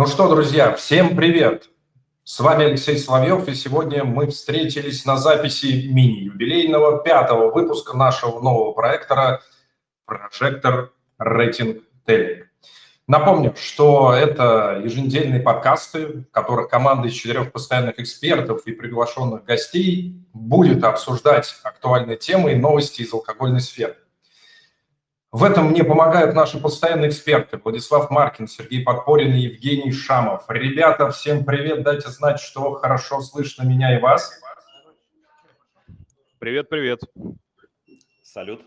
Ну что, друзья, всем привет! С вами Алексей Соловьев, и сегодня мы встретились на записи мини-юбилейного пятого выпуска нашего нового проектора «Прожектор Рейтинг Телек». Напомню, что это еженедельные подкасты, в которых команда из четырех постоянных экспертов и приглашенных гостей будет обсуждать актуальные темы и новости из алкогольной сферы. В этом мне помогают наши постоянные эксперты Владислав Маркин, Сергей Подпорин и Евгений Шамов. Ребята, всем привет, дайте знать, что хорошо слышно меня и вас. Привет, привет. Салют.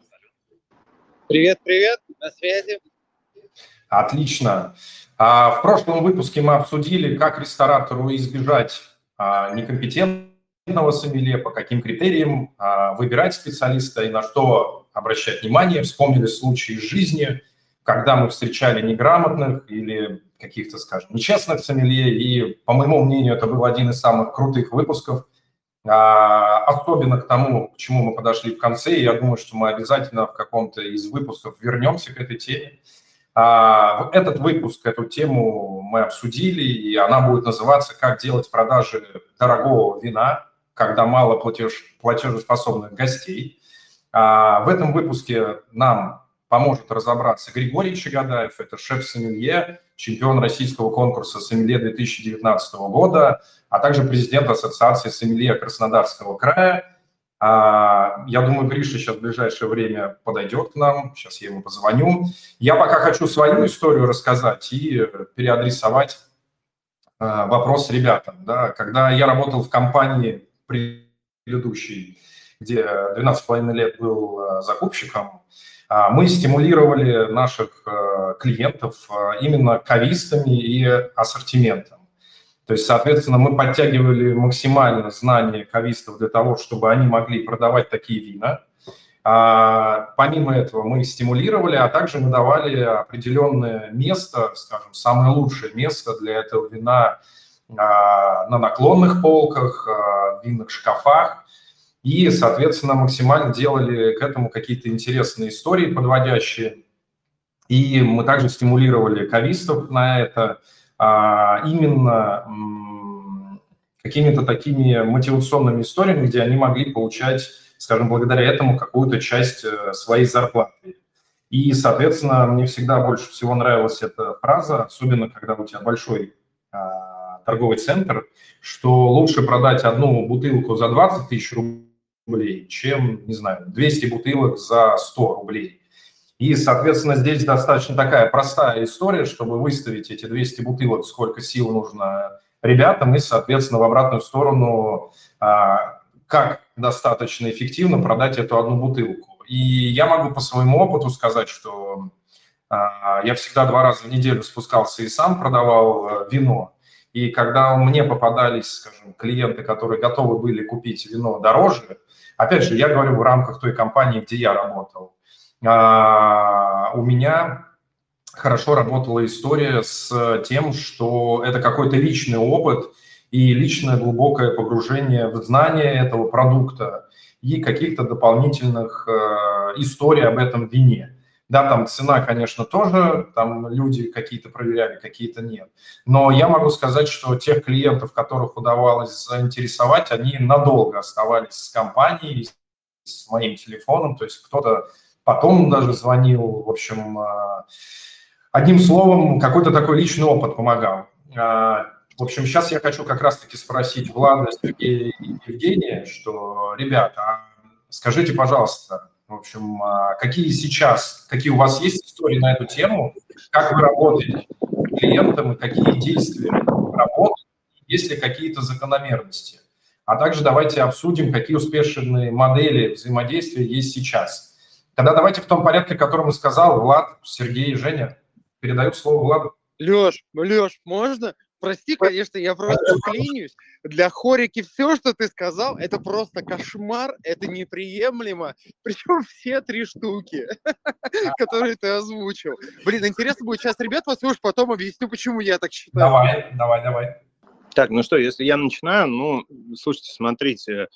Привет, привет, на связи. Отлично. А, в прошлом выпуске мы обсудили, как ресторатору избежать а, некомпетентного сомелье, по каким критериям а, выбирать специалиста и на что обращать внимание, вспомнили случаи из жизни, когда мы встречали неграмотных или каких-то, скажем, нечестных сомелье, и, по моему мнению, это был один из самых крутых выпусков, а, особенно к тому, к чему мы подошли в конце, и я думаю, что мы обязательно в каком-то из выпусков вернемся к этой теме. А, этот выпуск, эту тему мы обсудили, и она будет называться «Как делать продажи дорогого вина, когда мало платеж, платежеспособных гостей». А, в этом выпуске нам поможет разобраться Григорий Чагадаев, это шеф-сомелье, чемпион российского конкурса сомелье 2019 года, а также президент Ассоциации сомелье Краснодарского края. А, я думаю, Гриша сейчас в ближайшее время подойдет к нам, сейчас я ему позвоню. Я пока хочу свою историю рассказать и переадресовать а, вопрос ребятам. Да. Когда я работал в компании предыдущей, где 12,5 лет был э, закупщиком, а, мы стимулировали наших э, клиентов э, именно кавистами и ассортиментом. То есть, соответственно, мы подтягивали максимально знания кавистов для того, чтобы они могли продавать такие вина. А, помимо этого мы стимулировали, а также мы давали определенное место, скажем, самое лучшее место для этого вина а, на наклонных полках, в винных шкафах, и, соответственно, максимально делали к этому какие-то интересные истории подводящие. И мы также стимулировали кавистов на это а, именно какими-то такими мотивационными историями, где они могли получать, скажем, благодаря этому какую-то часть э, своей зарплаты. И, соответственно, мне всегда больше всего нравилась эта фраза, особенно когда у тебя большой а, торговый центр, что лучше продать одну бутылку за 20 тысяч рублей, рублей, чем, не знаю, 200 бутылок за 100 рублей. И, соответственно, здесь достаточно такая простая история, чтобы выставить эти 200 бутылок, сколько сил нужно ребятам, и, соответственно, в обратную сторону, а, как достаточно эффективно продать эту одну бутылку. И я могу по своему опыту сказать, что а, я всегда два раза в неделю спускался и сам продавал э, вино. И когда мне попадались, скажем, клиенты, которые готовы были купить вино дороже, Опять же, я говорю в рамках той компании, где я работал. А, у меня хорошо работала история с тем, что это какой-то личный опыт и личное глубокое погружение в знание этого продукта и каких-то дополнительных э, историй об этом вине. Да, там цена, конечно, тоже, там люди какие-то проверяли, какие-то нет. Но я могу сказать, что тех клиентов, которых удавалось заинтересовать, они надолго оставались с компанией, с моим телефоном, то есть кто-то потом даже звонил, в общем, а, одним словом, какой-то такой личный опыт помогал. А, в общем, сейчас я хочу как раз-таки спросить Влада, и Евгения, что, ребята, а скажите, пожалуйста, в общем, а, какие сейчас, какие у вас есть истории на эту тему, как вы работаете с клиентом какие действия работают, есть ли какие-то закономерности. А также давайте обсудим, какие успешные модели взаимодействия есть сейчас. Тогда давайте в том порядке, которым я сказал, Влад, Сергей и Женя. Передаю слово Владу. Леш, Леш, можно? Прости, конечно, я просто клянусь. Для хорики все, что ты сказал, это просто кошмар, это неприемлемо. Причем все три штуки, которые ты озвучил. Блин, интересно будет сейчас ребят послушать, потом объясню, почему я так считаю. Давай, давай, давай. Так, ну что, если я начинаю, ну, слушайте, смотрите,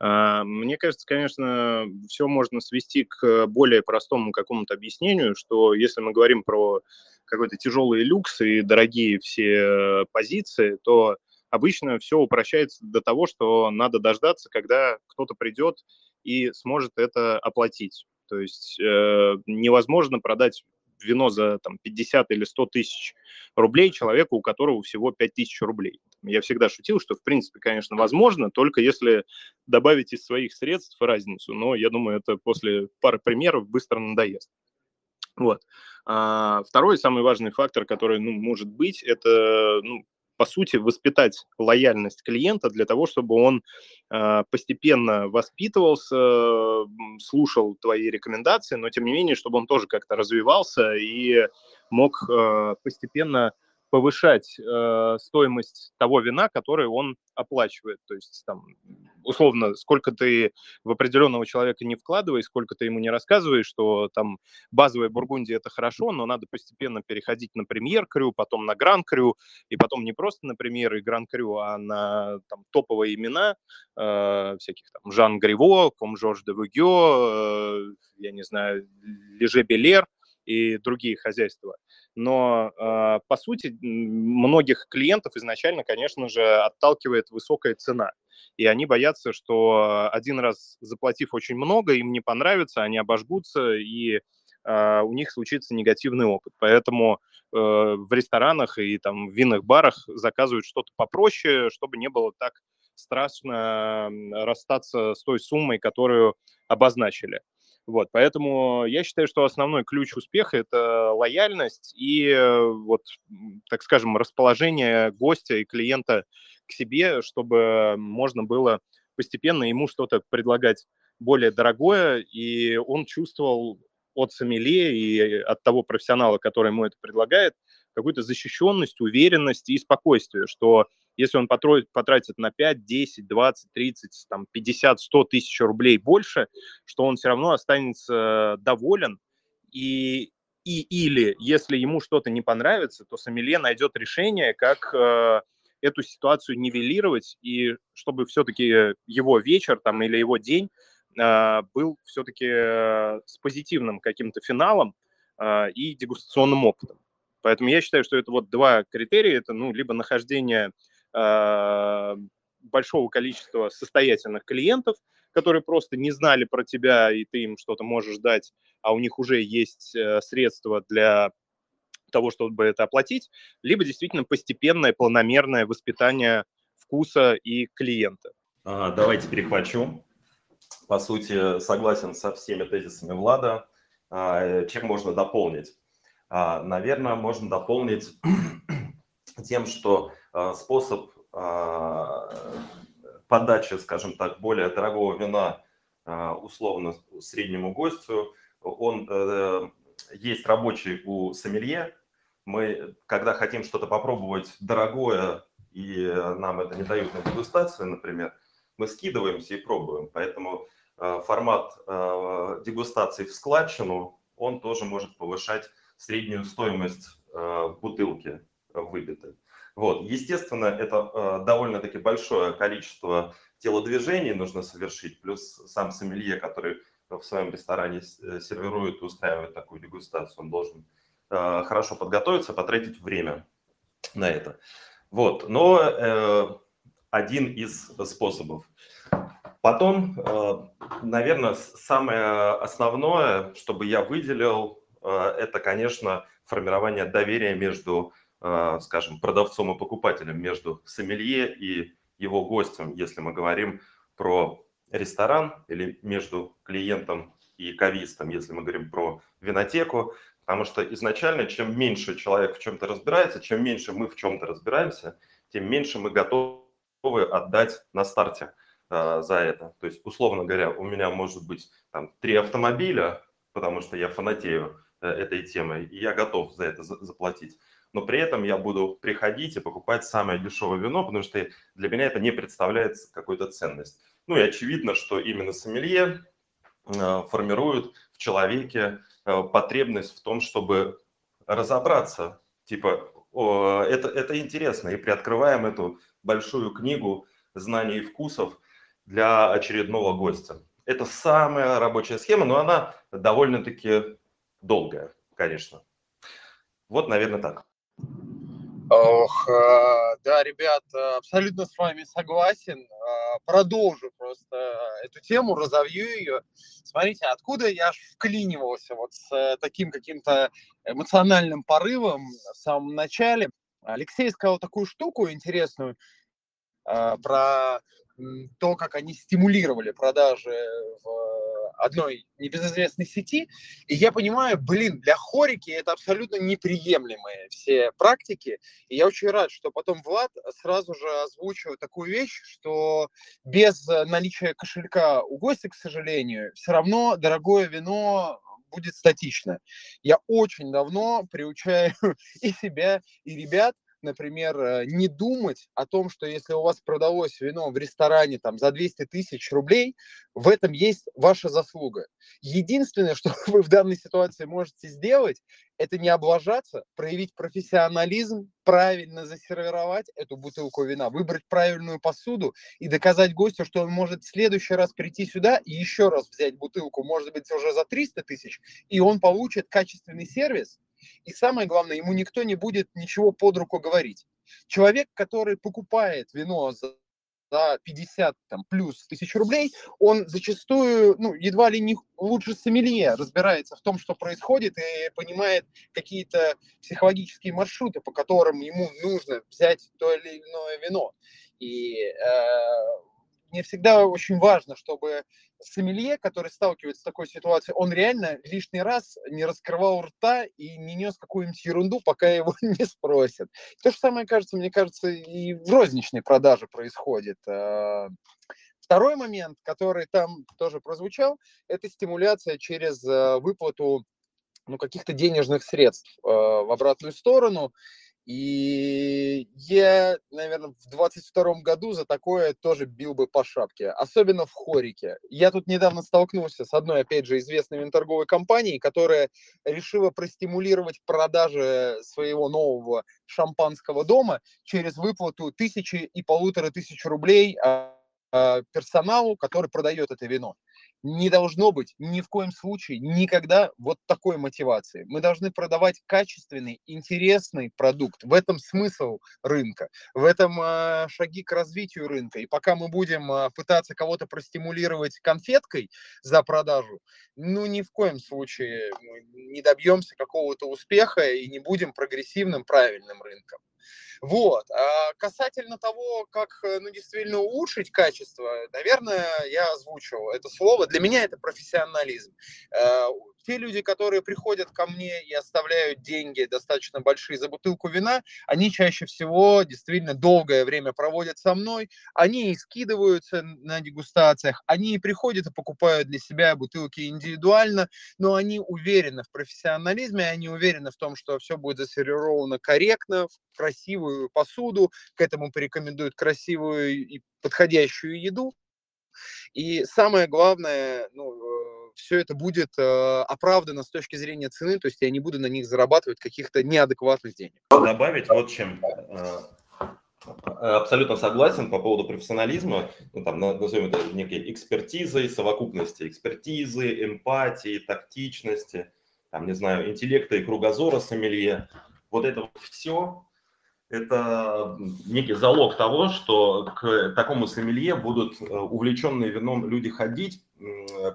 а, мне кажется, конечно, все можно свести к более простому какому-то объяснению, что если мы говорим про какой-то тяжелый люкс и дорогие все позиции, то обычно все упрощается до того, что надо дождаться, когда кто-то придет и сможет это оплатить. То есть э, невозможно продать вино за там, 50 или 100 тысяч рублей человеку, у которого всего 5 тысяч рублей. Я всегда шутил, что, в принципе, конечно, возможно, только если добавить из своих средств разницу. Но я думаю, это после пары примеров быстро надоест. Вот. А второй самый важный фактор, который ну, может быть, это ну, по сути, воспитать лояльность клиента для того, чтобы он э, постепенно воспитывался, слушал твои рекомендации, но тем не менее, чтобы он тоже как-то развивался и мог э, постепенно повышать э, стоимость того вина, который он оплачивает. То есть, там, условно, сколько ты в определенного человека не вкладывай, сколько ты ему не рассказываешь, что там базовая Бургундия – это хорошо, но надо постепенно переходить на премьер-крю, потом на гран-крю, и потом не просто на премьер и гран-крю, а на там, топовые имена э, всяких там Жан Гриво, Ком Жорж де Вугё, э, я не знаю, Леже Белер – и другие хозяйства. Но, э, по сути, многих клиентов изначально, конечно же, отталкивает высокая цена. И они боятся, что один раз заплатив очень много, им не понравится, они обожгутся, и э, у них случится негативный опыт. Поэтому э, в ресторанах и там в винных барах заказывают что-то попроще, чтобы не было так страшно расстаться с той суммой, которую обозначили. Вот, поэтому я считаю, что основной ключ успеха – это лояльность и, э, вот, так скажем, расположение гостя и клиента к себе, чтобы можно было постепенно ему что-то предлагать более дорогое, и он чувствовал от сомелье и от того профессионала, который ему это предлагает, какую-то защищенность, уверенность и спокойствие, что если он потратит на 5, 10, 20, 30, там, 50, 100 тысяч рублей больше, что он все равно останется доволен. И, и или если ему что-то не понравится, то сомелье найдет решение, как э, эту ситуацию нивелировать, и чтобы все-таки его вечер там, или его день э, был все-таки э, с позитивным каким-то финалом э, и дегустационным опытом. Поэтому я считаю, что это вот два критерия. Это ну, либо нахождение большого количества состоятельных клиентов, которые просто не знали про тебя, и ты им что-то можешь дать, а у них уже есть э, средства для того, чтобы это оплатить, либо действительно постепенное, планомерное воспитание вкуса и клиента. А, давайте перехвачу. По сути, согласен со всеми тезисами Влада. А, чем можно дополнить? Наверное, можно дополнить тем, что а, способ а, подачи, скажем так, более дорогого вина а, условно среднему гостю, он э, есть рабочий у сомелье. Мы, когда хотим что-то попробовать дорогое, и нам это не дают на дегустацию, например, мы скидываемся и пробуем. Поэтому формат дегустации в складчину, он тоже может повышать среднюю стоимость бутылки выбитой. Вот. Естественно, это э, довольно-таки большое количество телодвижений нужно совершить, плюс сам сомелье, который в своем ресторане э, сервирует и устраивает такую дегустацию, он должен э, хорошо подготовиться, потратить время на это. Вот. Но э, один из способов. Потом, э, наверное, самое основное, чтобы я выделил, э, это, конечно, формирование доверия между скажем, продавцом и покупателем, между сомелье и его гостем, если мы говорим про ресторан, или между клиентом и кавистом, если мы говорим про винотеку, потому что изначально, чем меньше человек в чем-то разбирается, чем меньше мы в чем-то разбираемся, тем меньше мы готовы отдать на старте э, за это. То есть, условно говоря, у меня может быть там три автомобиля, потому что я фанатею э, этой темой, и я готов за это заплатить но при этом я буду приходить и покупать самое дешевое вино, потому что для меня это не представляет какой-то ценность. Ну и очевидно, что именно сомелье э, формирует в человеке э, потребность в том, чтобы разобраться, типа, это, это интересно, и приоткрываем эту большую книгу знаний и вкусов для очередного гостя. Это самая рабочая схема, но она довольно-таки долгая, конечно. Вот, наверное, так. Ох, э, да, ребят, абсолютно с вами согласен. Э, продолжу просто эту тему, разовью ее. Смотрите, откуда я аж вклинивался вот с э, таким каким-то эмоциональным порывом в самом начале. Алексей сказал такую штуку интересную про то, как они стимулировали продажи в одной небезызвестной сети. И я понимаю, блин, для хорики это абсолютно неприемлемые все практики. И я очень рад, что потом Влад сразу же озвучил такую вещь, что без наличия кошелька у гостя, к сожалению, все равно дорогое вино будет статично. Я очень давно приучаю и себя, и ребят например, э, не думать о том, что если у вас продалось вино в ресторане там за 200 тысяч рублей, в этом есть ваша заслуга. Единственное, что вы в данной ситуации можете сделать, это не облажаться, проявить профессионализм, правильно засервировать эту бутылку вина, выбрать правильную посуду и доказать гостю, что он может в следующий раз прийти сюда и еще раз взять бутылку, может быть, уже за 300 тысяч, и он получит качественный сервис, и самое главное, ему никто не будет ничего под руку говорить. Человек, который покупает вино за за 50 там, плюс тысяч рублей, он зачастую, ну, едва ли не лучше сомелье разбирается в том, что происходит, и понимает какие-то психологические маршруты, по которым ему нужно взять то или иное вино. И э, мне всегда очень важно, чтобы сомелье, который сталкивается с такой ситуацией, он реально лишний раз не раскрывал рта и не нес какую-нибудь ерунду, пока его не спросят. То же самое, кажется, мне кажется, и в розничной продаже происходит. А, второй момент, который там тоже прозвучал, это стимуляция через а, выплату ну, каких-то денежных средств э, в обратную сторону. И я, наверное, в 22 году за такое тоже бил бы по шапке, особенно в хорике. Я тут недавно столкнулся с одной, опять же, известной торговой компанией, которая решила простимулировать продажи своего нового шампанского дома через выплату тысячи и полутора тысяч рублей а, а, персоналу, который продает это вино не должно быть ни в коем случае, никогда вот такой мотивации. Мы должны продавать качественный, интересный продукт. В этом смысл рынка, в этом э, шаги к развитию рынка. И пока мы будем э, пытаться кого-то простимулировать конфеткой за продажу, ну ни в коем случае не добьемся какого-то успеха и не будем прогрессивным, правильным рынком. Вот. А касательно того, как э, ну, действительно улучшить качество, наверное, я озвучил это слово. Для меня это профессионализм. Те люди, которые приходят ко мне и оставляют деньги достаточно большие за бутылку вина, они чаще всего действительно долгое время проводят со мной, они и скидываются на дегустациях, они и приходят и покупают для себя бутылки индивидуально, но они уверены в профессионализме, они уверены в том, что все будет засервировано корректно, в красивую посуду, к этому порекомендуют красивую и подходящую еду. И самое главное, ну, все это будет э, оправдано с точки зрения цены, то есть я не буду на них зарабатывать каких-то неадекватных денег. Добавить вот чем э, абсолютно согласен по поводу профессионализма, ну, там, назовем это некой экспертизой, совокупности экспертизы, эмпатии, тактичности, там, не знаю, интеллекта и кругозора сомелье. Вот это все, это некий залог того, что к такому сомелье будут э, увлеченные вином люди ходить,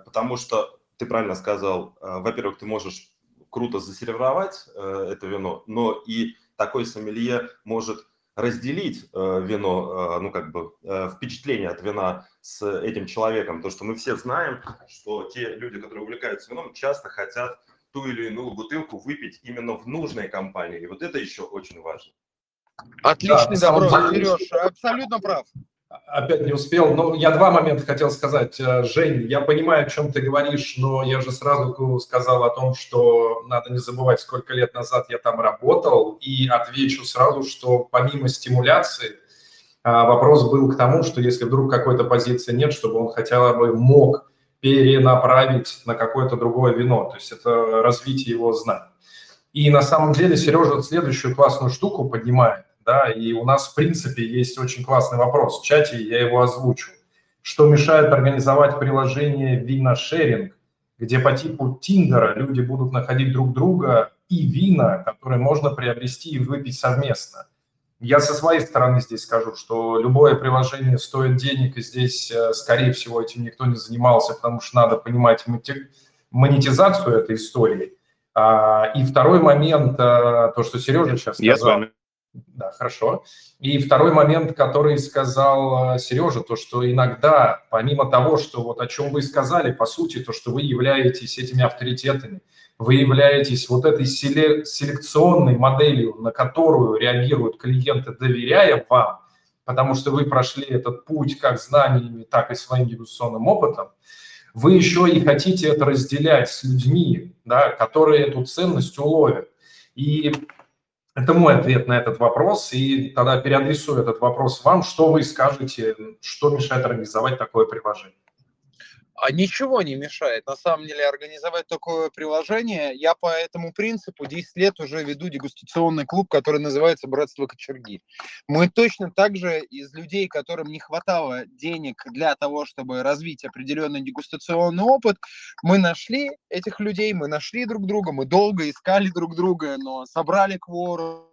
потому что, ты правильно сказал, э, во-первых, ты можешь круто засервировать э, это вино, но и такой сомелье может разделить вино, ну как бы впечатление от вина с этим человеком, потому что мы все знаем, что те люди, которые увлекаются вином, часто хотят ту или иную бутылку выпить именно в нужной компании, и вот это еще очень важно. Отличный да, запрос, Сереж, абсолютно прав. Опять не успел. Но я два момента хотел сказать. Э, Жень, я понимаю, о чем ты говоришь, но я же сразу сказал о том, что надо не забывать, сколько лет назад я там работал. И отвечу сразу, что помимо стимуляции, а, вопрос был к тому, что если вдруг какой-то позиции нет, чтобы он хотя бы мог перенаправить на какое-то другое вино. То есть это развитие его знаний. И на самом деле Сережа следующую классную штуку поднимает да, и у нас, в принципе, есть очень классный вопрос в чате, я его озвучу. Что мешает организовать приложение Виношеринг, где по типу Тиндера люди будут находить друг друга и вина, которые можно приобрести и выпить совместно. Я со своей стороны здесь скажу, что любое приложение стоит денег, и здесь, э, скорее всего, этим никто не занимался, потому что надо понимать монетизацию этой истории. А, и второй момент, э, то, что Сережа сейчас сказал. Я с вами. Да, хорошо. И второй момент, который сказал э, Сережа, то, что иногда, помимо того, что вот о чем вы сказали, по сути, то, что вы являетесь этими авторитетами, вы являетесь вот этой селекционной моделью, на которую реагируют клиенты, доверяя вам, потому что вы прошли этот путь как знаниями, так и своим дегустационным опытом, вы еще и хотите это разделять с людьми, да, которые эту ценность уловят. И это мой ответ на этот вопрос, и тогда переадресую этот вопрос вам. Что вы скажете, что мешает организовать такое приложение? А ничего не мешает, на самом деле, организовать такое приложение. Я по этому принципу 10 лет уже веду дегустационный клуб, который называется «Братство Кочерги». Мы точно так же из людей, которым не хватало денег для того, чтобы развить определенный дегустационный опыт, мы нашли этих людей, мы нашли друг друга, мы долго искали друг друга, но собрали кворум,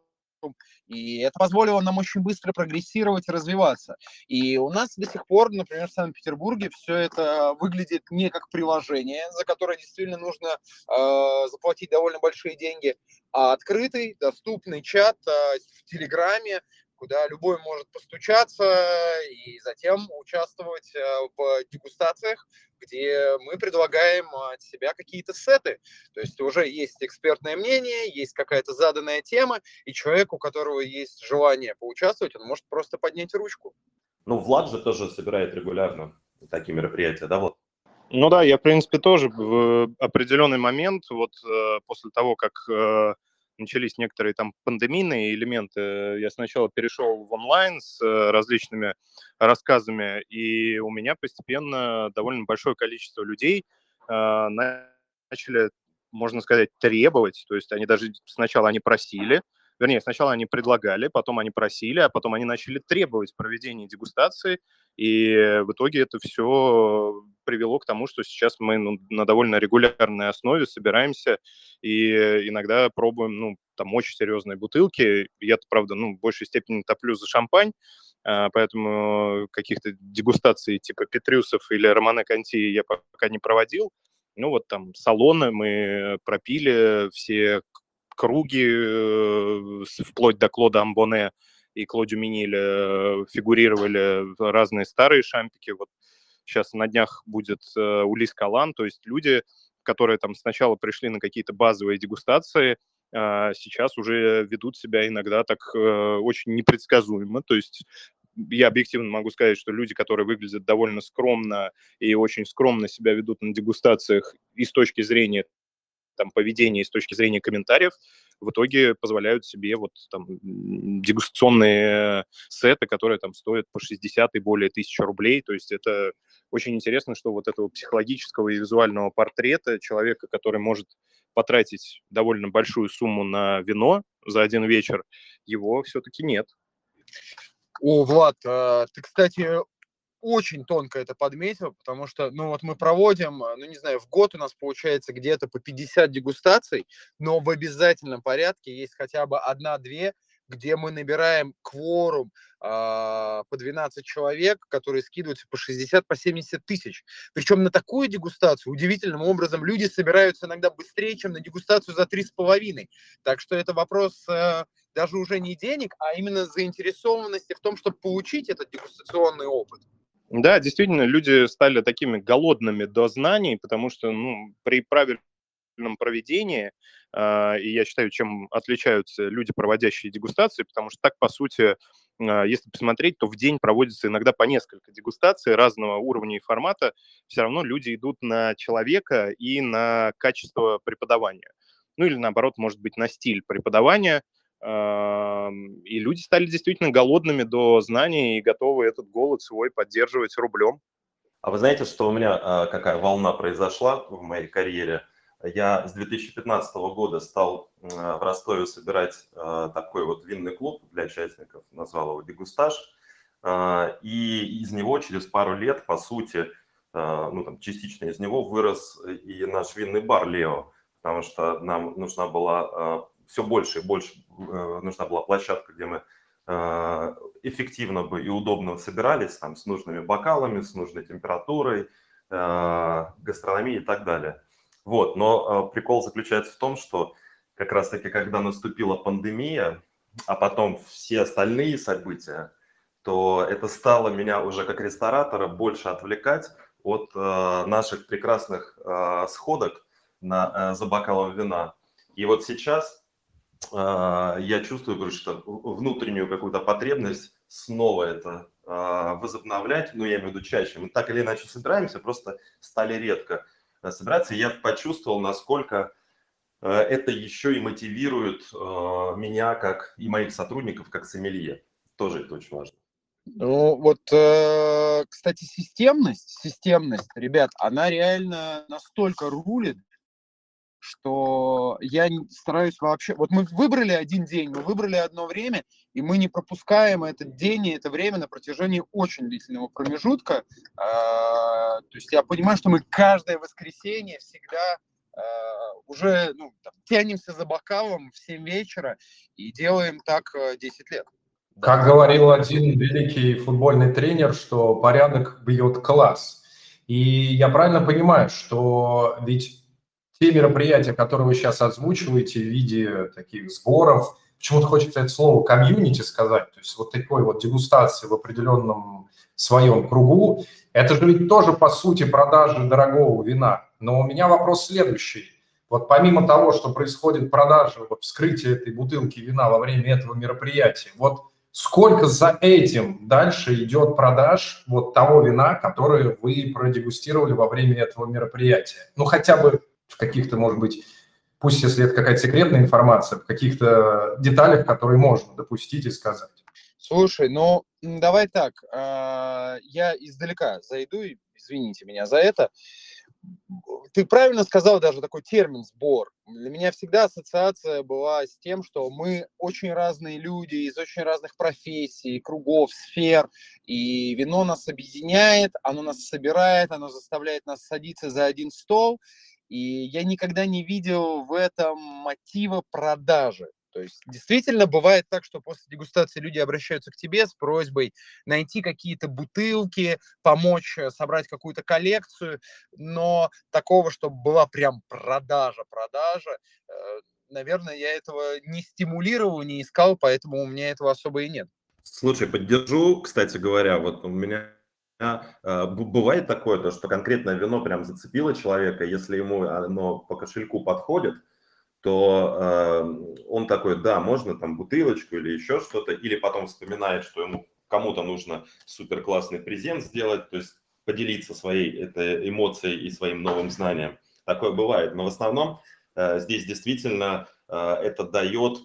и это позволило нам очень быстро прогрессировать и развиваться. И у нас до сих пор, например, в Санкт-Петербурге все это выглядит не как приложение, за которое действительно нужно э, заплатить довольно большие деньги, а открытый, доступный чат э, в Телеграме, куда любой может постучаться и затем участвовать э, в дегустациях, где мы предлагаем от себя какие-то сеты. То есть уже есть экспертное мнение, есть какая-то заданная тема, и человек, у которого есть желание поучаствовать, он может просто поднять ручку. Ну, Влад же тоже собирает регулярно такие мероприятия, да, вот? Ну да, я, в принципе, тоже в определенный момент, вот э, после того, как э, начались некоторые там пандемийные элементы. Я сначала перешел в онлайн с э, различными рассказами, и у меня постепенно довольно большое количество людей э, начали, можно сказать, требовать. То есть они даже сначала они просили, вернее, сначала они предлагали, потом они просили, а потом они начали требовать проведения дегустации, и в итоге это все привело к тому, что сейчас мы ну, на довольно регулярной основе собираемся и иногда пробуем, ну, там очень серьезные бутылки. Я-то, правда, ну, в большей степени топлю за шампань, а, поэтому каких-то дегустаций типа Петрюсов или Романа Конти я пока не проводил. Ну, вот там салоны мы пропили, все круги, э, вплоть до Клода Амбоне и Клодю Миниля э, фигурировали разные старые шампики. Вот сейчас на днях будет э, Улис Калан, то есть люди, которые там сначала пришли на какие-то базовые дегустации, а сейчас уже ведут себя иногда так очень непредсказуемо. То есть я объективно могу сказать, что люди, которые выглядят довольно скромно и очень скромно себя ведут на дегустациях и с точки зрения там, поведения с точки зрения комментариев, в итоге позволяют себе вот там дегустационные сеты, которые там стоят по 60 и более тысячи рублей. То есть это очень интересно, что вот этого психологического и визуального портрета человека, который может потратить довольно большую сумму на вино за один вечер, его все-таки нет. О, Влад, а, ты, кстати, очень тонко это подметил, потому что, ну вот мы проводим, ну не знаю, в год у нас получается где-то по 50 дегустаций, но в обязательном порядке есть хотя бы одна-две, где мы набираем кворум э, по 12 человек, которые скидываются по 60, по 70 тысяч. Причем на такую дегустацию удивительным образом люди собираются иногда быстрее, чем на дегустацию за 3,5. Так что это вопрос э, даже уже не денег, а именно заинтересованности в том, чтобы получить этот дегустационный опыт. Да, действительно, люди стали такими голодными до знаний, потому что ну, при правильном проведении, э, и я считаю, чем отличаются люди, проводящие дегустации, потому что так, по сути, э, если посмотреть, то в день проводится иногда по несколько дегустаций разного уровня и формата, все равно люди идут на человека и на качество преподавания. Ну или наоборот, может быть, на стиль преподавания – и люди стали действительно голодными до знаний и готовы этот голод свой поддерживать рублем. А вы знаете, что у меня а, какая волна произошла в моей карьере? Я с 2015 года стал в Ростове собирать а, такой вот винный клуб для участников, назвал его «Дегустаж». А, и из него через пару лет, по сути, ну там частично из него вырос и наш винный бар «Лео», потому что нам нужна была все больше и больше нужна была площадка, где мы эффективно бы и удобно собирались, там, с нужными бокалами, с нужной температурой, гастрономией и так далее. Вот, но прикол заключается в том, что как раз-таки, когда наступила пандемия, а потом все остальные события, то это стало меня уже как ресторатора больше отвлекать от э, наших прекрасных э, сходок на, э, за бокалом вина. И вот сейчас э, я чувствую, говорю, что внутреннюю какую-то потребность снова это э, возобновлять, ну, я имею в виду чаще. Мы так или иначе собираемся, просто стали редко э, собираться. Я почувствовал, насколько э, это еще и мотивирует э, меня как и моих сотрудников как сомелье. Тоже это очень важно. Ну, вот, э, кстати, системность, системность, ребят, она реально настолько рулит, что я стараюсь вообще... Вот мы выбрали один день, мы выбрали одно время, и мы не пропускаем этот день и это время на протяжении очень длительного промежутка. А, то есть я понимаю, что мы каждое воскресенье всегда а, уже ну, там, тянемся за бокалом в 7 вечера и делаем так 10 э, лет. Как говорил один великий футбольный тренер, что порядок бьет класс. И я правильно понимаю, что ведь те мероприятия, которые вы сейчас озвучиваете в виде таких сборов, почему-то хочется это слово комьюнити сказать, то есть вот такой вот дегустации в определенном своем кругу, это же ведь тоже, по сути, продажи дорогого вина. Но у меня вопрос следующий. Вот помимо того, что происходит продажа, вот вскрытие этой бутылки вина во время этого мероприятия, вот Сколько за этим дальше идет продаж вот того вина, которое вы продегустировали во время этого мероприятия? Ну, хотя бы в каких-то, может быть, пусть если это какая-то секретная информация, в каких-то деталях, которые можно допустить и сказать. Слушай, ну, давай так, а, я издалека зайду, извините меня за это ты правильно сказал даже такой термин сбор. Для меня всегда ассоциация была с тем, что мы очень разные люди из очень разных профессий, кругов, сфер, и вино нас объединяет, оно нас собирает, оно заставляет нас садиться за один стол, и я никогда не видел в этом мотива продажи. То есть действительно бывает так, что после дегустации люди обращаются к тебе с просьбой найти какие-то бутылки, помочь э, собрать какую-то коллекцию, но такого, чтобы была прям продажа, продажа, э, наверное, я этого не стимулировал, не искал, поэтому у меня этого особо и нет. Слушай, поддержу, кстати говоря, вот у меня бывает такое, то, что конкретное вино прям зацепило человека, если ему оно по кошельку подходит, то э, он такой, да, можно там бутылочку или еще что-то, или потом вспоминает, что ему кому-то нужно супер классный презент сделать, то есть поделиться своей этой эмоцией и своим новым знанием. Такое бывает, но в основном э, здесь действительно э, это дает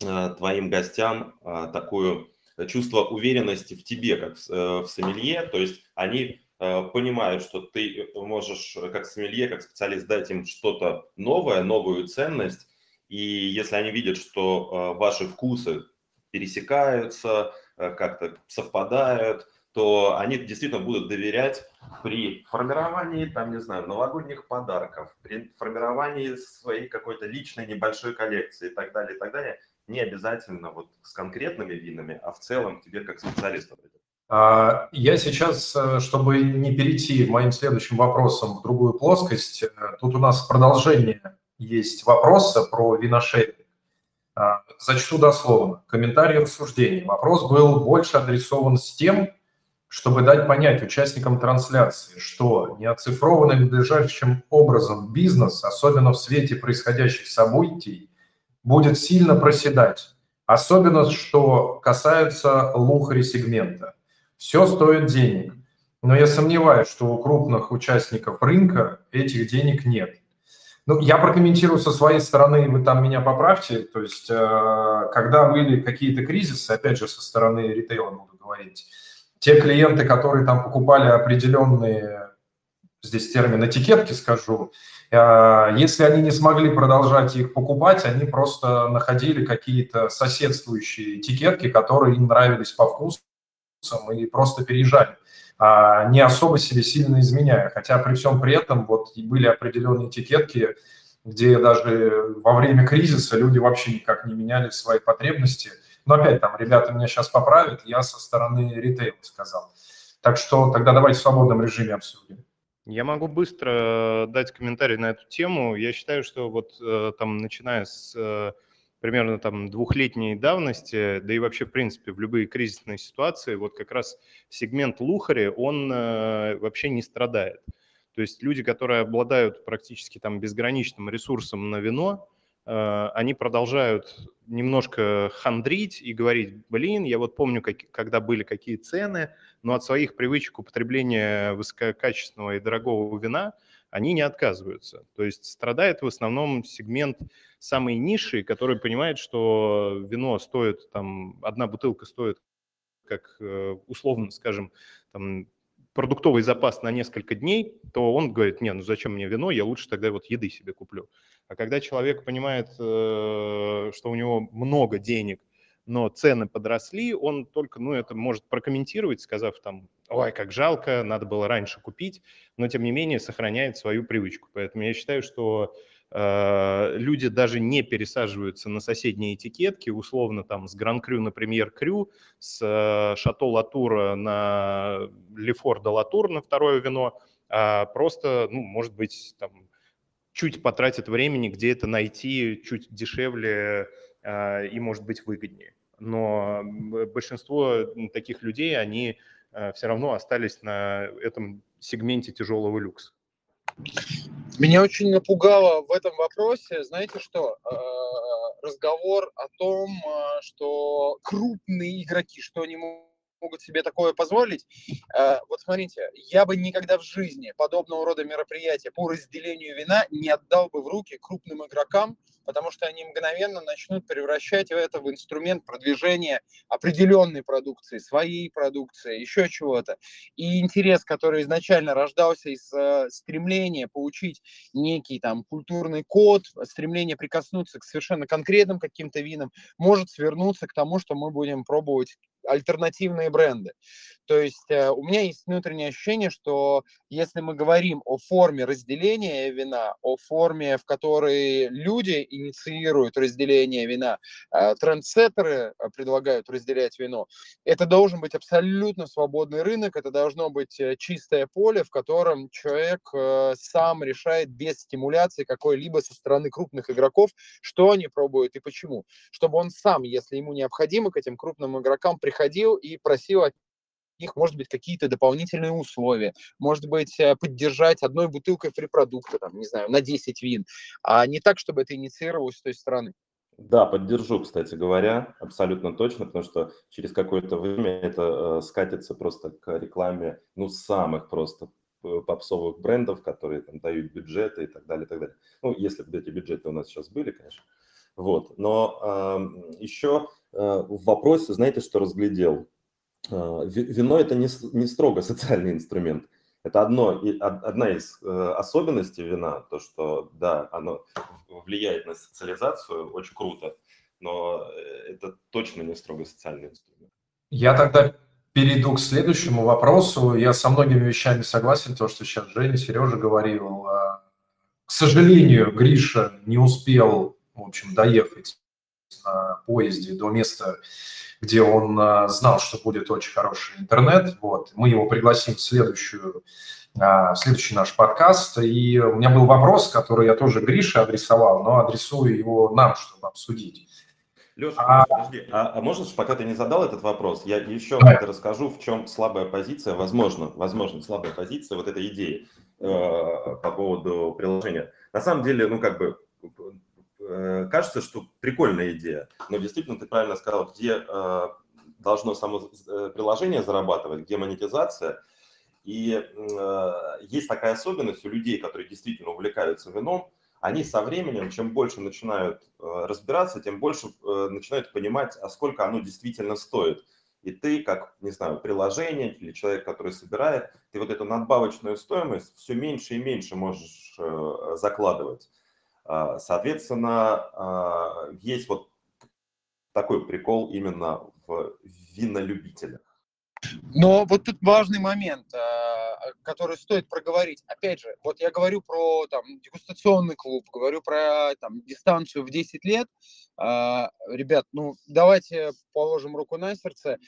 э, твоим гостям э, такое чувство уверенности в тебе, как в, э, в сомелье, то есть они Э, понимают, что ты можешь э, как сомелье, как специалист дать им что-то новое, новую ценность, и если они видят, что ваши вкусы пересекаются, как-то совпадают, то они действительно будут доверять при формировании, там, не знаю, новогодних подарков, при формировании своей какой-то личной небольшой коллекции и так далее, и так далее. Не обязательно вот с конкретными винами, а в целом тебе как специалисту. А, я сейчас, э, чтобы не перейти моим следующим вопросом в другую плоскость, э, тут у нас продолжение есть вопроса про виношеринг. А, зачту дословно. Комментарий рассуждений. Вопрос был больше адресован с тем, чтобы дать понять участникам трансляции, что неоцифрованный надлежащим образом бизнес, особенно в свете происходящих событий, будет сильно проседать. Особенно, что касается лухари сегмента. Все стоит денег. Но я сомневаюсь, что у крупных участников рынка этих денег нет. Ну, я прокомментирую со своей стороны, вы там меня поправьте. То есть, э, когда были какие-то кризисы, опять же, со стороны ритейла буду говорить, те клиенты, которые там покупали определенные, здесь термин этикетки скажу, э, если они не смогли продолжать их покупать, они просто находили какие-то соседствующие этикетки, которые им нравились по вкусу, и просто переезжали, а не особо себе сильно изменяя. Хотя при всем при этом вот были определенные этикетки, где даже во время кризиса люди вообще никак не меняли свои потребности. Но опять там, ребята меня сейчас поправят, я со стороны ритейла сказал. Так что тогда давайте в свободном режиме обсудим. Я могу быстро дать комментарий на эту тему. Я считаю, что вот э, там, начиная с э, примерно там двухлетней давности, да и вообще, в принципе, в любые кризисные ситуации, вот как раз сегмент лухари, он э, вообще не страдает. То есть люди, которые обладают практически там безграничным ресурсом на вино, они продолжают немножко хандрить и говорить, блин, я вот помню, как, когда были какие цены, но от своих привычек употребления высококачественного и дорогого вина они не отказываются. То есть страдает в основном сегмент самый низший, который понимает, что вино стоит, там, одна бутылка стоит как э, условно, скажем, там, продуктовый запас на несколько дней, то он говорит, не, ну зачем мне вино, я лучше тогда вот еды себе куплю. А когда человек понимает, э, что у него много денег, но цены подросли, он только, ну, это может прокомментировать, сказав там, ой, как жалко, надо было раньше купить, но тем не менее сохраняет свою привычку. Поэтому я считаю, что люди даже не пересаживаются на соседние этикетки, условно там с Гран-Крю на Премьер-Крю, с э, Шато Латура на Лефор де Латур на второе вино, а просто, ну, может быть, там чуть потратят времени, где это найти чуть дешевле э, и, может быть, выгоднее. Но большинство таких людей, они все равно остались на этом сегменте тяжелого люкса. Меня очень напугало в этом вопросе, знаете что, э, разговор о том, э, что крупные игроки, что они могут себе такое позволить. Э, вот смотрите, я бы никогда в жизни подобного рода мероприятия по разделению вина не отдал бы в руки крупным игрокам, потому что они мгновенно начнут превращать это в инструмент продвижения определенной продукции, своей продукции, еще чего-то. И интерес, который изначально рождался из э, стремления получить некий там культурный код, стремление прикоснуться к совершенно конкретным каким-то винам, может свернуться к тому, что мы будем пробовать альтернативные бренды. То есть э, у меня есть внутреннее ощущение, что если мы говорим о форме разделения вина, о форме, в которой люди инициируют разделение вина, э, трендсеттеры э, предлагают разделять вино, это должен быть абсолютно свободный рынок, это должно быть чистое поле, в котором человек сам решает без стимуляции какой-либо со стороны крупных игроков, что они пробуют и почему. Чтобы он сам, если ему необходимо, к этим крупным игрокам приходил и просил от них, может быть, какие-то дополнительные условия, может быть, э, поддержать одной бутылкой фрипродукта, там, не знаю, на 10 вин, а не так, чтобы это инициировалось с той стороны. Да, поддержу, кстати говоря, абсолютно точно, потому что через какое-то время это э, скатится просто к рекламе, ну, самых просто попсовых брендов, которые там дают бюджеты и так далее, и так далее. Ну, если бы эти бюджеты у нас сейчас были, конечно. Вот. Но э, еще в вопросе, знаете, что разглядел? Э, вино это не, не строго социальный инструмент. Это одно, одна из э, особенностей вина, то, что, да, оно влияет на социализацию, очень круто, но э, это точно не строго социальный инструмент. Я тогда перейду к следующему вопросу. Я со многими вещами согласен, то, что сейчас Женя, Сережа говорил. К сожалению, Гриша не успел, в общем, доехать на поезде до места, где он а, знал, что будет очень хороший интернет. Вот. Мы его пригласим в, следующую, а, в следующий наш подкаст. И у меня был вопрос, который я тоже Грише адресовал, но адресую его нам, чтобы обсудить. Леша, а... подожди, а, а можешь, пока ты не задал этот вопрос, я еще да. расскажу, в чем слабая позиция, возможно, возможно, слабая позиция вот этой идеи э, по поводу приложения. На самом деле, ну, как бы, кажется, что прикольная идея, но действительно ты правильно сказал, где э, должно само э, приложение зарабатывать, где монетизация. И есть такая особенность у людей, которые действительно увлекаются вином, они со временем, чем больше начинают разбираться, тем больше начинают понимать, а сколько оно действительно стоит. И ты, как, не знаю, приложение или человек, который собирает, ты вот эту надбавочную стоимость все меньше и меньше можешь закладывать. А, соответственно, а, есть вот такой прикол именно в винолюбителях. Но вот тут важный момент, а, который стоит проговорить. Опять же, вот я говорю про там, дегустационный клуб, говорю про там, дистанцию в 10 лет. Ребят, ну давайте положим руку на сердце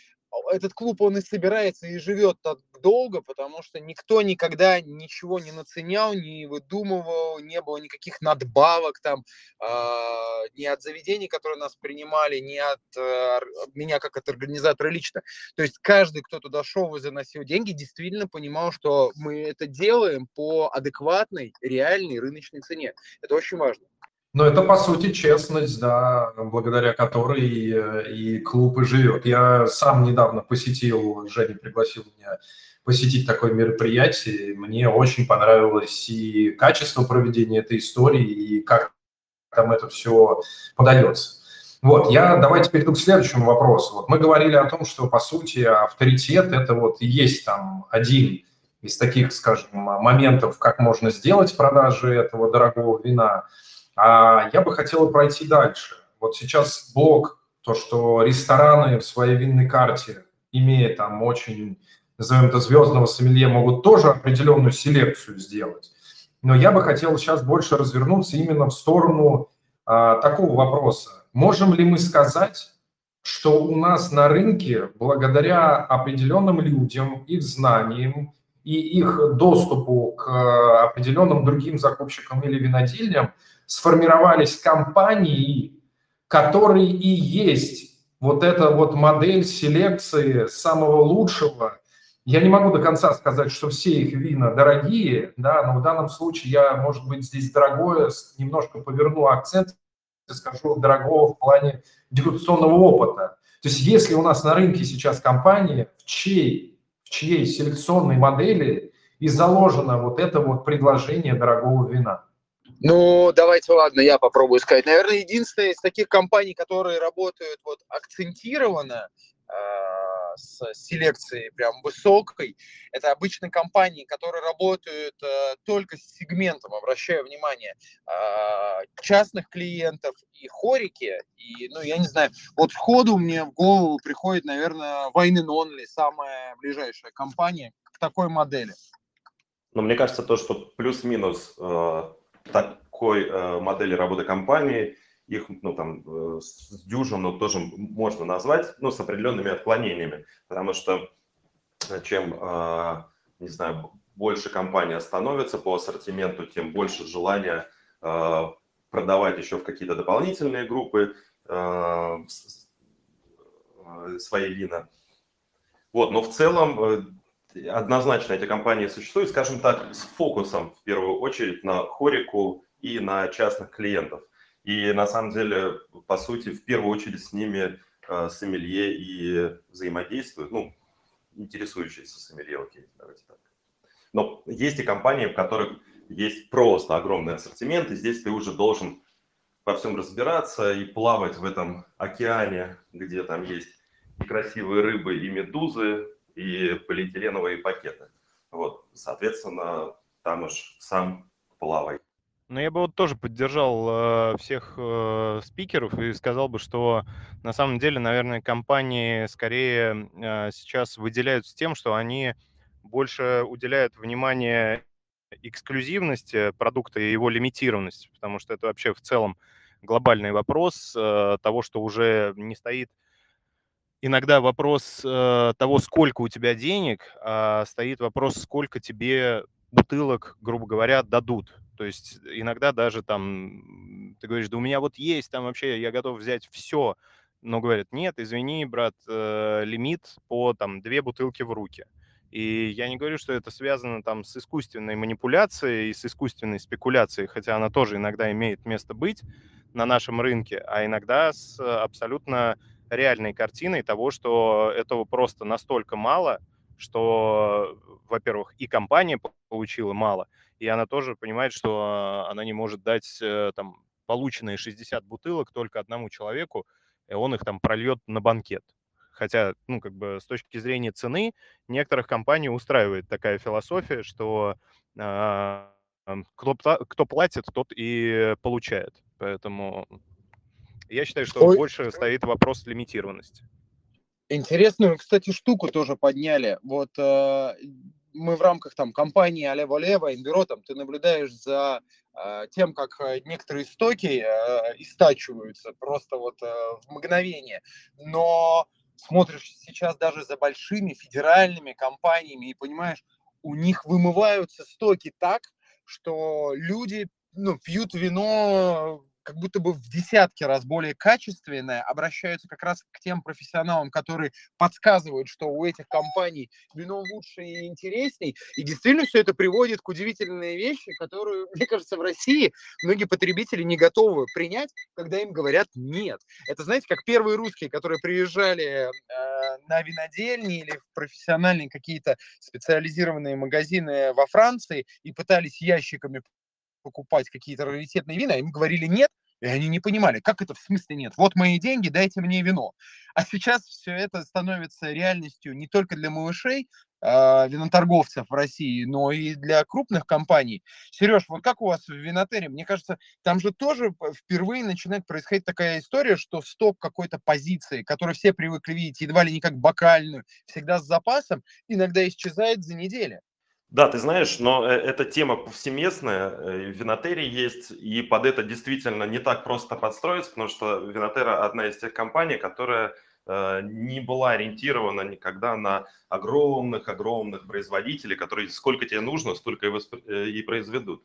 этот клуб, он и собирается, и живет так долго, потому что никто никогда ничего не наценял, не выдумывал, не было никаких надбавок там, э, ни от заведений, которые нас принимали, ни от э, меня как от организатора лично. То есть каждый, кто туда шел и заносил деньги, действительно понимал, что мы это делаем по адекватной, реальной рыночной цене. Это очень важно. Но это, по сути, честность, да, благодаря которой и, и клуб и живет. Я сам недавно посетил, Женя пригласил меня посетить такое мероприятие. Мне очень понравилось и качество проведения этой истории, и как там это все подается. Вот, я давайте перейду к следующему вопросу. Вот мы говорили о том, что, по сути, авторитет – это вот есть там один из таких, скажем, моментов, как можно сделать продажи этого дорогого вина – а я бы хотел пройти дальше. Вот сейчас блок, то, что рестораны в своей винной карте, имея там очень, назовем это, звездного сомелье, могут тоже определенную селекцию сделать. Но я бы хотел сейчас больше развернуться именно в сторону а, такого вопроса. Можем ли мы сказать, что у нас на рынке, благодаря определенным людям, их знаниям и их доступу к определенным другим закупщикам или винодельням, сформировались компании, которые и есть вот эта вот модель селекции самого лучшего. Я не могу до конца сказать, что все их вина дорогие, да, но в данном случае я, может быть, здесь дорогое, немножко поверну акцент и скажу дорогого в плане дегустационного опыта. То есть если у нас на рынке сейчас компания, в чьей, в чьей селекционной модели и заложено вот это вот предложение дорогого вина. Ну, давайте, ладно, я попробую сказать. Наверное, единственная из таких компаний, которые работают вот акцентированно, э, с селекцией прям высокой. Это обычно компании, которые работают э, только с сегментом, обращаю внимание, э, частных клиентов и хорики. И, ну, я не знаю, вот входу мне в голову приходит, наверное, Wine and Only, самая ближайшая компания к такой модели. Но мне кажется, то, что плюс-минус э, такой э, модели работы компании, их ну, там, э, с дюжину тоже можно назвать, ну, с определенными отклонениями, потому что э, чем, не знаю, больше компания становится по ассортименту, тем больше желания продавать еще в какие-то дополнительные группы свои вина. Вот, но в целом однозначно эти компании существуют, скажем так, с фокусом в первую очередь на хорику и на частных клиентов. И на самом деле, по сути, в первую очередь с ними э, сомелье и взаимодействуют, ну, интересующиеся сомелье, окей, давайте так. Но есть и компании, в которых есть просто огромный ассортимент, и здесь ты уже должен во всем разбираться и плавать в этом океане, где там есть и красивые рыбы, и медузы, и полиэтиленовые пакеты. Вот, соответственно, там уж сам плавай. Ну, я бы вот тоже поддержал э, всех э, спикеров и сказал бы, что на самом деле, наверное, компании скорее э, сейчас выделяются тем, что они больше уделяют внимание эксклюзивности продукта и его лимитированности, потому что это вообще в целом глобальный вопрос э, того, что уже не стоит иногда вопрос э, того, сколько у тебя денег, а стоит вопрос, сколько тебе бутылок, грубо говоря, дадут. То есть иногда даже там ты говоришь, да у меня вот есть, там вообще я готов взять все, но говорят, нет, извини, брат, э, лимит по там две бутылки в руки. И я не говорю, что это связано там с искусственной манипуляцией и с искусственной спекуляцией, хотя она тоже иногда имеет место быть на нашем рынке, а иногда с абсолютно реальной картиной того, что этого просто настолько мало, что, во-первых, и компания получила мало, и она тоже понимает, что она не может дать э, там полученные 60 бутылок только одному человеку, и он их там прольет на банкет. Хотя, ну, как бы с точки зрения цены, некоторых компаний устраивает такая философия, что э, кто, кто платит, тот и получает. Поэтому я считаю, что Ой. больше стоит вопрос лимитированности. Интересную, кстати, штуку тоже подняли. Вот э, мы в рамках там компании Алево Лево, Инбюро, там ты наблюдаешь за э, тем, как э, некоторые стоки э, истачиваются просто вот э, в мгновение. Но смотришь сейчас даже за большими федеральными компаниями и понимаешь, у них вымываются стоки так, что люди ну, пьют вино как будто бы в десятки раз более качественное, обращаются как раз к тем профессионалам, которые подсказывают, что у этих компаний вино лучше и интересней. И действительно все это приводит к удивительной вещи, которую, мне кажется, в России многие потребители не готовы принять, когда им говорят «нет». Это, знаете, как первые русские, которые приезжали э, на винодельни или в профессиональные какие-то специализированные магазины во Франции и пытались ящиками покупать какие-то раритетные вина, им говорили нет, и они не понимали, как это в смысле нет? Вот мои деньги, дайте мне вино. А сейчас все это становится реальностью не только для малышей, э, виноторговцев в России, но и для крупных компаний. Сереж, вот как у вас в винотере? Мне кажется, там же тоже впервые начинает происходить такая история, что сток какой-то позиции, которую все привыкли видеть едва ли не как бокальную, всегда с запасом, иногда исчезает за неделю. Да, ты знаешь, но э, эта тема повсеместная, э, в Винотере есть, и под это действительно не так просто подстроиться, потому что Винотера одна из тех компаний, которая э, не была ориентирована никогда на огромных-огромных производителей, которые сколько тебе нужно, столько и, и произведут.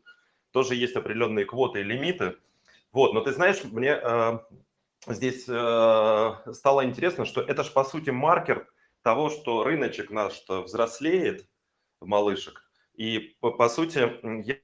Тоже есть определенные квоты и лимиты. Вот, но ты знаешь, мне э, здесь э, стало интересно, что это же по сути маркер того, что рыночек наш взрослеет, малышек. И по, по сути, я,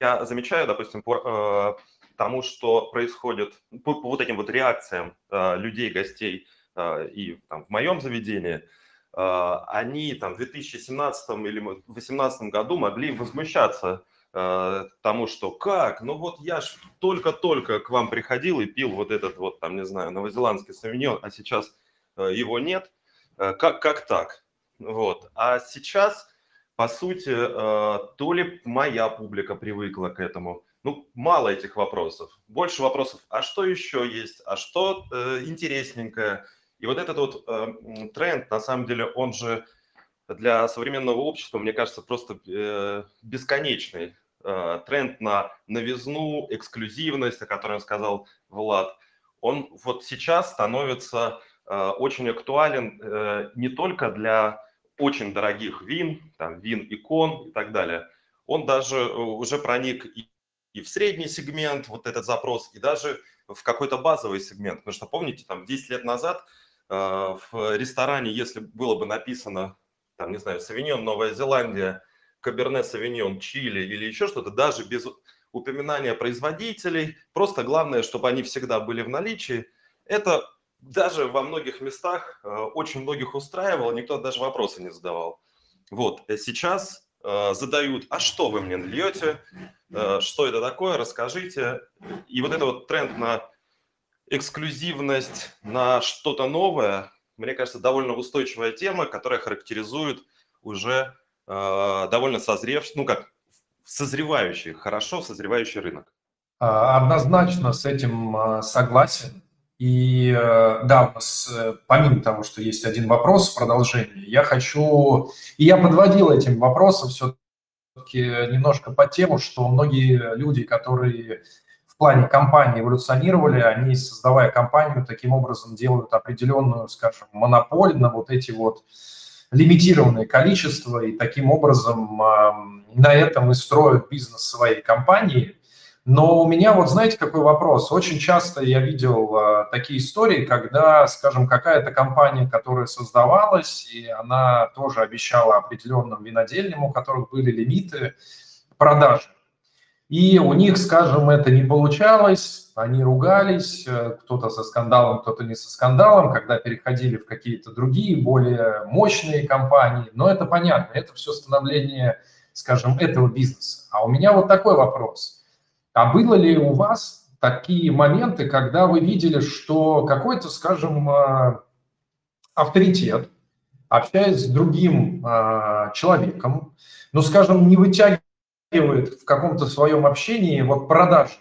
я замечаю, допустим, по э, тому, что происходит, по, по вот этим вот реакциям э, людей, гостей э, и там, в моем заведении, э, они там в 2017 или 2018 году могли возмущаться э, тому, что как, ну вот я ж только-только к вам приходил и пил вот этот вот, там, не знаю, новозеландский савиньон, а сейчас э, его нет, э, как, как так? Вот. А сейчас по сути, э, то ли моя публика привыкла к этому. Ну, мало этих вопросов. Больше вопросов, а что еще есть, а что э, интересненькое. И вот этот вот э, тренд, на самом деле, он же для современного общества, мне кажется, просто бесконечный. Тренд на новизну, эксклюзивность, о которой сказал Влад, он вот сейчас становится очень актуален не только для очень дорогих вин, там, вин икон и так далее, он даже э, уже проник и, и в средний сегмент, вот этот запрос, и даже в какой-то базовый сегмент. Потому что, помните, там 10 лет назад э, в ресторане, если было бы написано, там, не знаю, Савиньон, Новая Зеландия, Каберне Савиньон, Чили или еще что-то, даже без упоминания производителей, просто главное, чтобы они всегда были в наличии, это даже во многих местах э, очень многих устраивало, никто даже вопросы не задавал. Вот, э, сейчас э, задают, а что вы мне нальете, что это такое, расскажите. И вот это вот тренд на эксклюзивность, на что-то новое, мне кажется, довольно устойчивая тема, которая характеризует уже довольно созревший, ну как, созревающий, хорошо созревающий рынок. А, однозначно с этим согласен. И э, да, у нас э, помимо того, что есть один вопрос в продолжении, я хочу... И я подводил этим вопросом все-таки немножко по тему, что многие люди, которые в плане компании эволюционировали, они, создавая компанию, таким образом делают определенную, скажем, монополь на вот эти вот лимитированное количество, и таким образом на этом и строят бизнес своей компании – но у меня вот, знаете, какой вопрос? Очень часто я видел а, такие истории, когда, скажем, какая-то компания, которая создавалась, и она тоже обещала определенным винодельням, у которых были лимиты продажи. И у них, скажем, это не получалось, они ругались, э, кто-то со скандалом, кто-то не со скандалом, когда переходили в какие-то другие, более мощные компании. Но это понятно, это все становление, скажем, этого бизнеса. А у меня вот такой вопрос – а было ли у вас такие моменты, когда вы видели, что какой-то, скажем, а, авторитет, общаясь с другим а, человеком, ну, скажем, не вытягивает в каком-то своем общении вот продажи,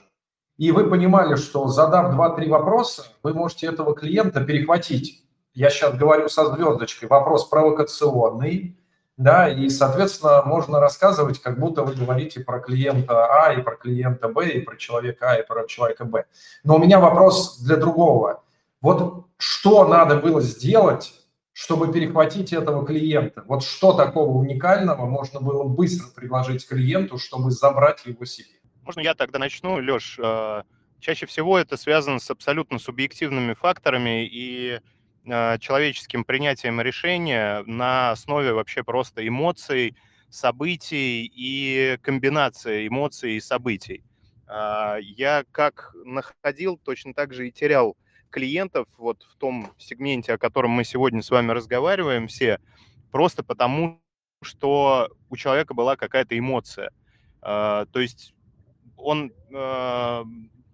и вы понимали, что задав 2-3 вопроса, вы можете этого клиента перехватить. я сейчас говорю со звездочкой, вопрос провокационный, да, и, соответственно, можно рассказывать, как будто вы говорите про клиента А и про клиента Б, и про человека А и про человека Б. Но у меня вопрос для другого. Вот что надо было сделать, чтобы перехватить этого клиента? Вот что такого уникального можно было быстро предложить клиенту, чтобы забрать его себе? Можно я тогда начну, Леш? А, чаще всего это связано с абсолютно субъективными факторами и человеческим принятием решения на основе вообще просто эмоций, событий и комбинации эмоций и событий. А, я как находил, точно так же и терял клиентов вот в том сегменте, о котором мы сегодня с вами разговариваем все, просто потому, что у человека была какая-то эмоция. То есть он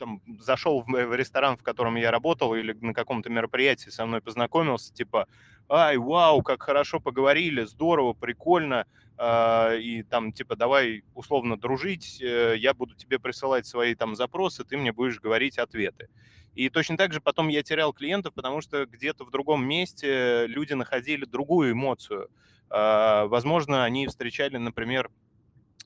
там, зашел в, в ресторан, в котором я работал, или на каком-то мероприятии со мной познакомился, типа, ай, вау, как хорошо поговорили, здорово, прикольно, э, и там, типа, давай условно дружить, э, я буду тебе присылать свои там запросы, ты мне будешь говорить ответы. И точно так же потом я терял клиентов, потому что где-то в другом месте люди находили другую эмоцию. Э, возможно, они встречали, например,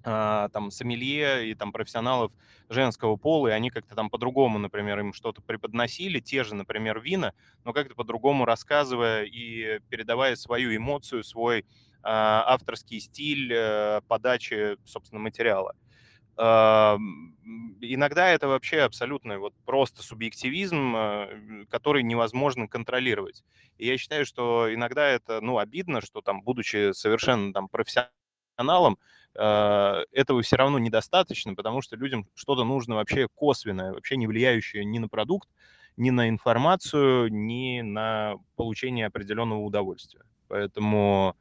а, там сомелье и там профессионалов женского пола, и они как-то там по-другому, например, им что-то преподносили, те же, например, вина, но как-то по-другому рассказывая и передавая свою эмоцию, свой а, авторский стиль э, подачи, собственно, материала. А, иногда это вообще абсолютно вот просто субъективизм, который невозможно контролировать. И я считаю, что иногда это, ну, обидно, что там, будучи совершенно там профессионалом, а, этого все равно недостаточно, потому что людям что-то нужно вообще косвенное, вообще не влияющее ни на продукт, ни на информацию, ни на получение определенного удовольствия. Поэтому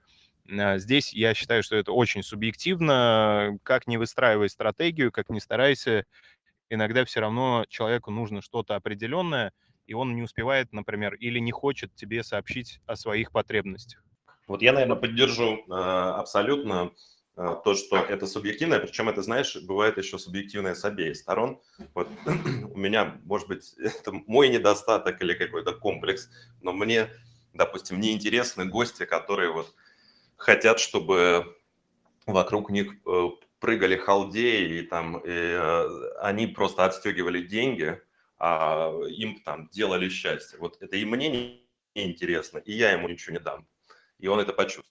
а, здесь я считаю, что это очень субъективно. Как не выстраивай стратегию, как не старайся, иногда все равно человеку нужно что-то определенное, и он не успевает, например, или не хочет тебе сообщить о своих потребностях. Вот я, наверное, поддержу э, абсолютно а, то, что это субъективное, причем это, знаешь, бывает еще субъективное с обеих сторон. Вот у меня, может быть, это мой недостаток или какой-то комплекс, но мне, допустим, не интересны гости, которые вот хотят, чтобы вокруг них э, прыгали халдеи, и там и, э, они просто отстегивали деньги, а им там делали счастье. Вот это и мне не интересно, и я ему ничего не дам. И он это почувствует.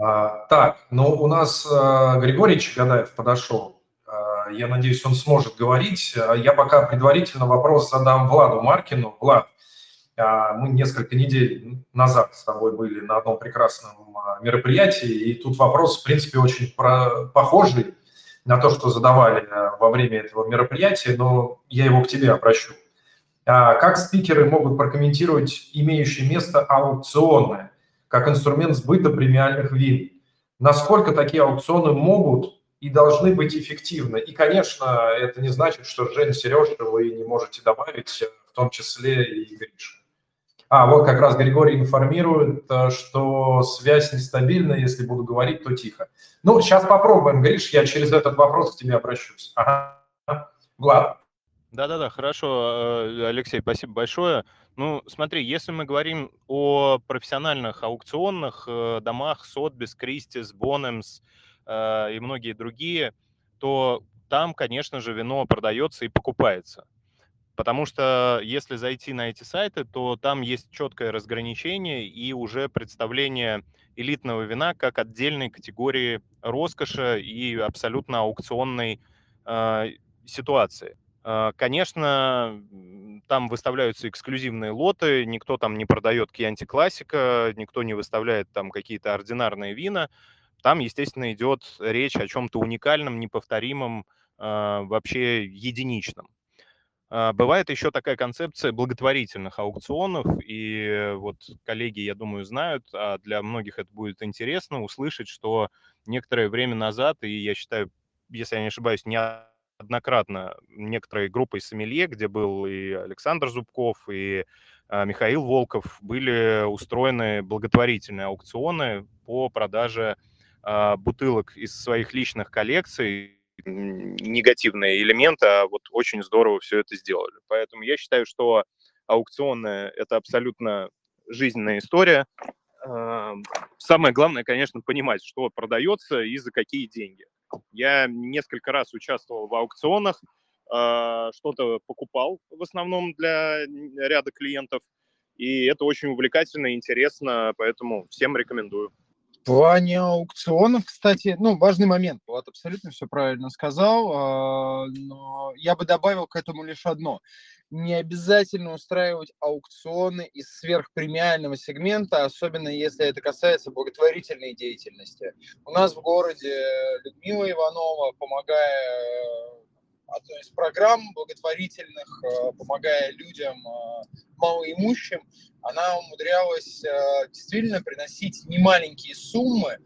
А, так, ну у нас а, Григорий Чагадаев подошел. А, я надеюсь, он сможет говорить. А, я пока предварительно вопрос задам Владу Маркину. Влад, а, мы несколько недель назад с тобой были на одном прекрасном а, мероприятии, и тут вопрос, в принципе, очень про... похожий на то, что задавали а, во время этого мероприятия, но я его к тебе обращу. А, как спикеры могут прокомментировать имеющее место аукционное? Как инструмент сбыта премиальных вин. Насколько такие аукционы могут и должны быть эффективны. И, конечно, это не значит, что Жень, Сережа вы не можете добавить, в том числе и Гриша. А, вот как раз Григорий информирует, э, что связь нестабильна, если буду говорить, то тихо. Ну, сейчас попробуем, Гриш, я через этот вопрос к тебе обращусь. Ага. Влад. Да-да-да, хорошо, э, Алексей, спасибо большое. Ну, смотри, если мы говорим о профессиональных аукционных э, домах, Сотбис, Кристис, Бонемс э, и многие другие, то там, конечно же, вино продается и покупается. Потому что если зайти на эти сайты, то там есть четкое разграничение и уже представление элитного вина как отдельной категории роскоши и абсолютно аукционной э, ситуации. А, конечно, там выставляются эксклюзивные лоты, никто там не продает Кьянти Классика, никто не выставляет там какие-то ординарные вина. Там, естественно, идет речь о чем-то уникальном, неповторимом, а, вообще единичном. А, бывает еще такая концепция благотворительных аукционов, и вот коллеги, я думаю, знают, а для многих это будет интересно услышать, что некоторое время назад, и я считаю, если я не ошибаюсь, не однократно некоторые группы из Сомелье, где был и Александр Зубков, и а, Михаил Волков, были устроены благотворительные аукционы по продаже а, бутылок из своих личных коллекций, негативные элементы, а вот очень здорово все это сделали. Поэтому я считаю, что аукционы – это абсолютно жизненная история. Самое главное, конечно, понимать, что продается и за какие деньги. Я несколько раз участвовал в аукционах, что-то покупал в основном для ряда клиентов, и это очень увлекательно и интересно, поэтому всем рекомендую. В плане аукционов, кстати, ну, важный момент. Влад абсолютно все правильно сказал, а, но я бы добавил к этому лишь одно. Не обязательно устраивать аукционы из сверхпремиального сегмента, особенно если это касается благотворительной деятельности. У нас в городе Людмила Иванова, помогая одной из программ благотворительных, э, помогая людям э, малоимущим, она умудрялась э, действительно приносить немаленькие суммы,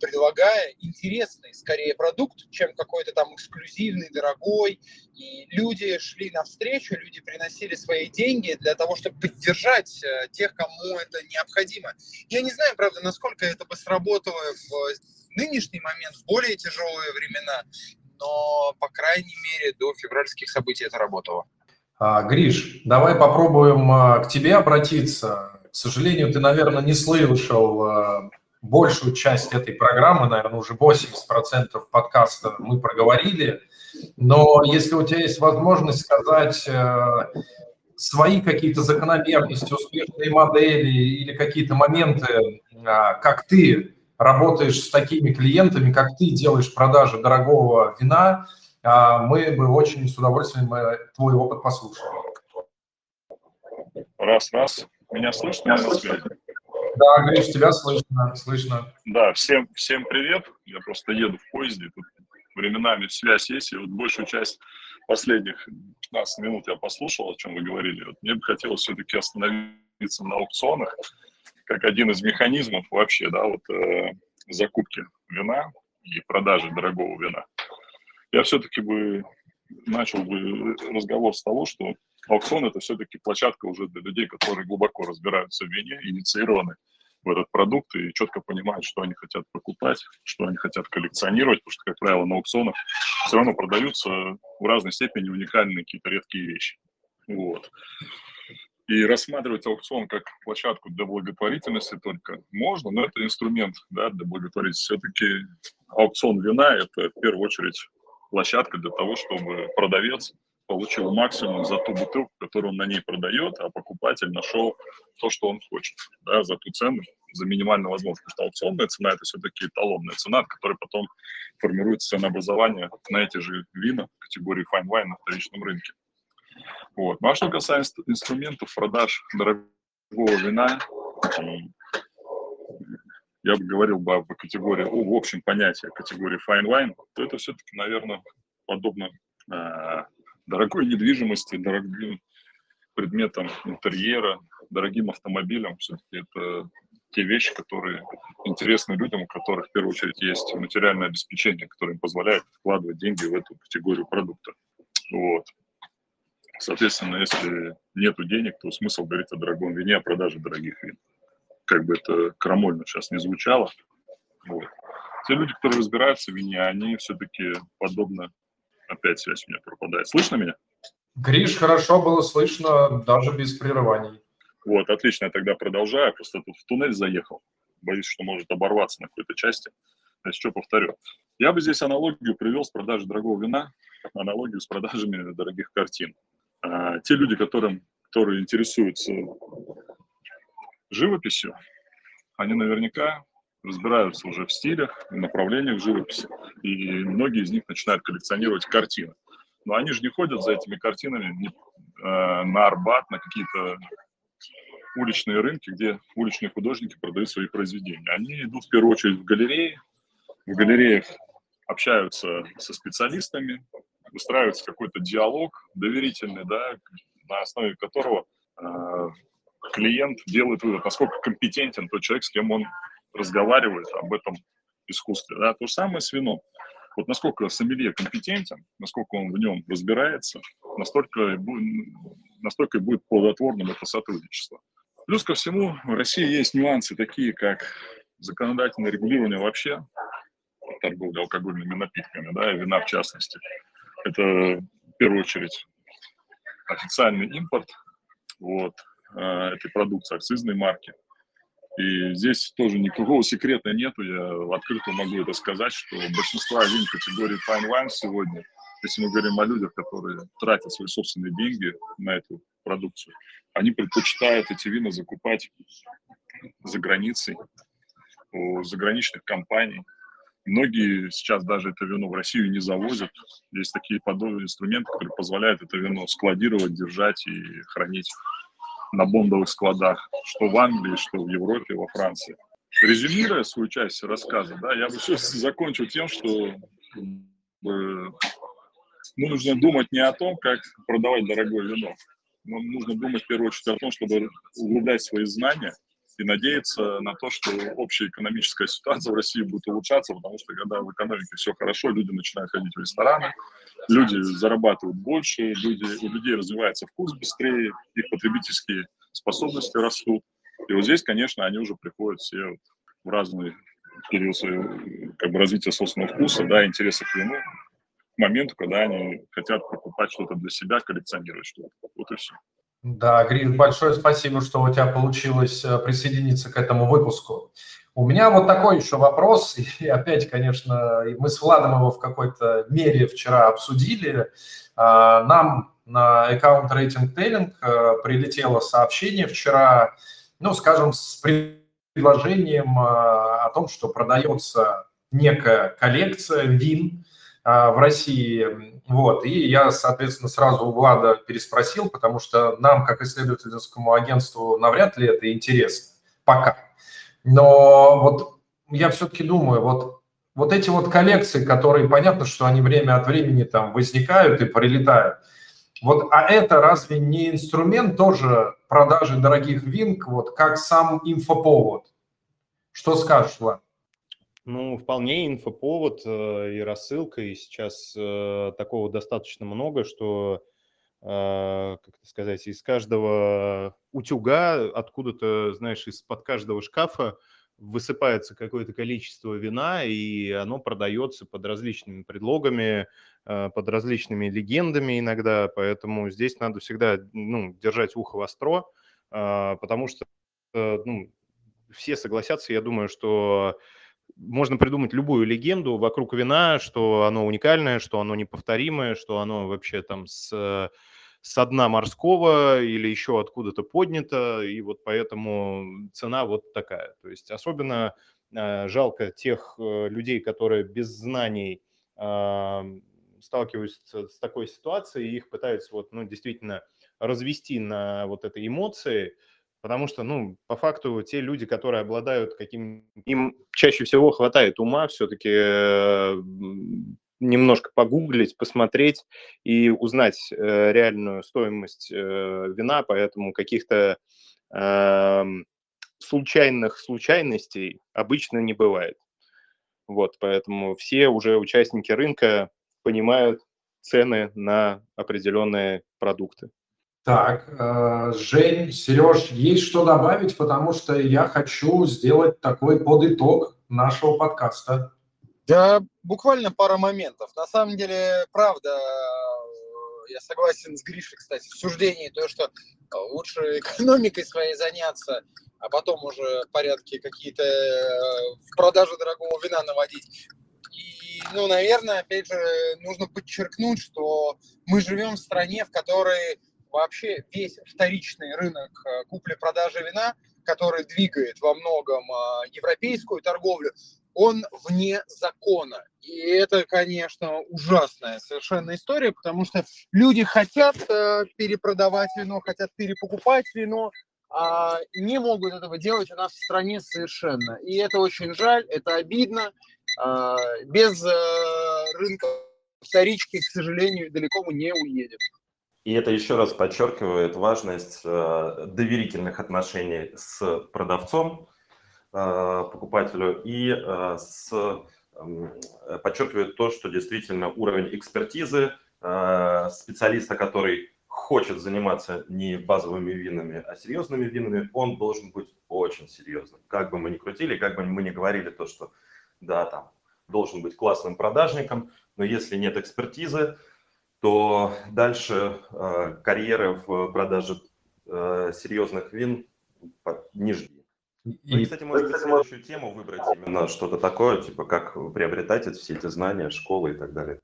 предлагая интересный, скорее, продукт, чем какой-то там эксклюзивный, дорогой. И люди шли навстречу, люди приносили свои деньги для того, чтобы поддержать тех, кому это необходимо. Я не знаю, правда, насколько это бы сработало в нынешний момент, в более тяжелые времена, но, по крайней мере, до февральских событий это работало. А, Гриш, давай попробуем а, к тебе обратиться. К сожалению, ты, наверное, не слышал большую часть этой программы, наверное, уже 80% подкаста мы проговорили. Но если у тебя есть возможность сказать свои какие-то закономерности, успешные модели или какие-то моменты, как ты работаешь с такими клиентами, как ты делаешь продажи дорогого вина, а, мы бы очень с удовольствием э, твой опыт послушали. Раз, раз. Меня слышно? Меня слышно? Да, Гриш, тебя слышно, слышно. Да, всем, всем привет. Я просто еду в поезде. Тут временами связь есть, и вот большую часть последних 15 минут я послушал, о чем вы говорили. Вот мне бы хотелось все-таки остановиться на аукционах как один из механизмов вообще, да, вот э, закупки вина и продажи дорогого вина. Я все-таки бы начал бы разговор с того, что аукцион это все-таки площадка уже для людей, которые глубоко разбираются в вине, инициированы в этот продукт и четко понимают, что они хотят покупать, что они хотят коллекционировать, потому что, как правило, на аукционах все равно продаются в разной степени уникальные какие-то редкие вещи. Вот. И рассматривать аукцион как площадку для благотворительности только можно, но это инструмент да, для благотворительности. Все-таки аукцион вина – это в первую очередь площадка для того, чтобы продавец получил максимум за ту бутылку, которую он на ней продает, а покупатель нашел то, что он хочет, да, за ту цену, за минимально возможную. Потому что аукционная цена – это все-таки эталонная цена, от которой потом формируется ценообразование на эти же вина категории fine wine на вторичном рынке. Вот. Ну а что касается инструментов продаж дорогого вина, я бы говорил бы об категории, о, в общем понятии категории fine wine, то это все-таки, наверное, подобно э, дорогой недвижимости, дорогим предметам интерьера, дорогим автомобилям. Все-таки это те вещи, которые интересны людям, у которых в первую очередь есть материальное обеспечение, которое им позволяет вкладывать деньги в эту категорию продукта. Вот. Соответственно, если нету денег, то смысл говорить о дорогом вине, о продаже дорогих вин. Как бы это крамольно сейчас не звучало. Вот. Те люди, которые разбираются в вине, они все-таки подобно... Опять связь у меня пропадает. Слышно меня? Гриш, хорошо было слышно, даже без прерываний. Вот, отлично, я тогда продолжаю. Просто тут в туннель заехал. Боюсь, что может оборваться на какой-то части. Значит, что повторю. Я бы здесь аналогию привел с продажей дорогого вина, аналогию с продажами дорогих картин. А, те люди, которым, которые интересуются живописью, они наверняка разбираются уже в стилях, направлениях живописи, и многие из них начинают коллекционировать картины. Но они же не ходят за этими картинами не, э, на Арбат, на какие-то уличные рынки, где уличные художники продают свои произведения. Они идут в первую очередь в галереи, в галереях общаются со специалистами, выстраивается какой-то диалог доверительный, да, на основе которого э, клиент делает вывод, насколько компетентен тот человек, с кем он разговаривает об этом искусстве. Да. То же самое с вином. Вот насколько сомелье компетентен, насколько он в нем разбирается, настолько, настолько будет плодотворным это сотрудничество. Плюс ко всему, в России есть нюансы такие, как законодательное регулирование вообще торговли алкогольными напитками, да, и вина в частности. Это в первую очередь официальный импорт, вот, э, этой продукции, акцизной марки. И здесь тоже никакого секрета нету, я открыто могу это сказать, что большинство вин категории Fine Wine сегодня, если мы говорим о людях, которые тратят свои собственные деньги на эту продукцию, они предпочитают эти вина закупать за границей, у заграничных компаний. Многие сейчас даже это вино в Россию не завозят. Есть такие подобные инструменты, которые позволяют это вино складировать, держать и хранить на бондовых складах, что в Англии, что в Европе, во Франции. Резюмируя свою часть рассказа, да, я бы сейчас закончил тем, что ну, нужно думать не о том, как продавать дорогое вино, но нужно думать в первую очередь о том, чтобы углублять свои знания и надеяться на то, что общая экономическая ситуация в России будет улучшаться, потому что когда в экономике все хорошо, люди начинают ходить в рестораны, люди зарабатывают больше, люди, у людей развивается вкус быстрее, их потребительские способности растут. И вот здесь, конечно, они уже приходят все в разный период своего как бы, развития собственного вкуса, да, интереса к вину, к моменту, когда они хотят покупать что-то для себя, коллекционировать что-то. Вот и все. Да, Гриш, большое спасибо, что у тебя получилось э, присоединиться к этому выпуску. У меня вот такой еще вопрос, и опять, конечно, мы с Владом его в какой-то мере вчера обсудили. А, нам на аккаунт Rating Telling э, прилетело сообщение вчера, ну, скажем, с предложением э, о том, что продается некая коллекция вин в России, вот, и я, соответственно, сразу у Влада переспросил, потому что нам, как исследовательскому агентству, навряд ли это интересно пока. Но вот я все-таки думаю, вот, вот эти вот коллекции, которые, понятно, что они время от времени там возникают и прилетают, вот, а это разве не инструмент тоже продажи дорогих вин, вот как сам инфоповод? Что скажешь, Влад? Ну, вполне инфоповод э, и рассылка, и сейчас э, такого достаточно много, что, э, как это сказать, из каждого утюга, откуда-то, знаешь, из-под каждого шкафа высыпается какое-то количество вина, и оно продается под различными предлогами, э, под различными легендами иногда, поэтому здесь надо всегда ну, держать ухо востро, э, потому что э, ну, все согласятся, я думаю, что можно придумать любую легенду вокруг вина, что оно уникальное, что оно неповторимое, что оно вообще там с, с дна морского или еще откуда-то поднято, и вот поэтому цена вот такая. То есть особенно э, жалко тех э, людей, которые без знаний э, сталкиваются с такой ситуацией, и их пытаются вот, ну, действительно развести на вот этой эмоции – Потому что, ну, по факту, те люди, которые обладают каким... Им чаще всего хватает ума все-таки э, немножко погуглить, посмотреть и узнать э, реальную стоимость э, вина, поэтому каких-то э, случайных случайностей обычно не бывает. Вот, поэтому все уже участники рынка понимают цены на определенные продукты. Так, э, Жень, Сереж, есть что добавить, потому что я хочу сделать такой подытог нашего подкаста. Да, буквально пара моментов. На самом деле, правда, э, я согласен с Гришей, кстати, в суждении, то, что лучше экономикой своей заняться, а потом уже порядки какие-то э, в продаже дорогого вина наводить. И, ну, наверное, опять же, нужно подчеркнуть, что мы живем в стране, в которой вообще весь вторичный рынок э, купли-продажи вина, который двигает во многом э, европейскую торговлю, он вне закона. И это, конечно, ужасная совершенно история, потому что люди хотят э, перепродавать вино, хотят перепокупать вино, а не могут этого делать у нас в стране совершенно. И это очень жаль, это обидно. А, без рынка вторички, к сожалению, далеко мы не уедем. И это еще раз подчеркивает важность э, доверительных отношений с продавцом, э, покупателю, и э, с, подчеркивает то, что действительно уровень экспертизы специалиста, который хочет заниматься не базовыми винами, а серьезными винами, он должен быть очень серьезным. Как бы мы ни крутили, как бы мы ни говорили то, что да, там должен быть классным продажником, но если нет экспертизы, то дальше э, карьеры в продаже э, серьезных вин не жди. И, ну, и, кстати, может быть, следующую тему выбрать именно что-то такое, типа как приобретать все эти знания, школы и так далее.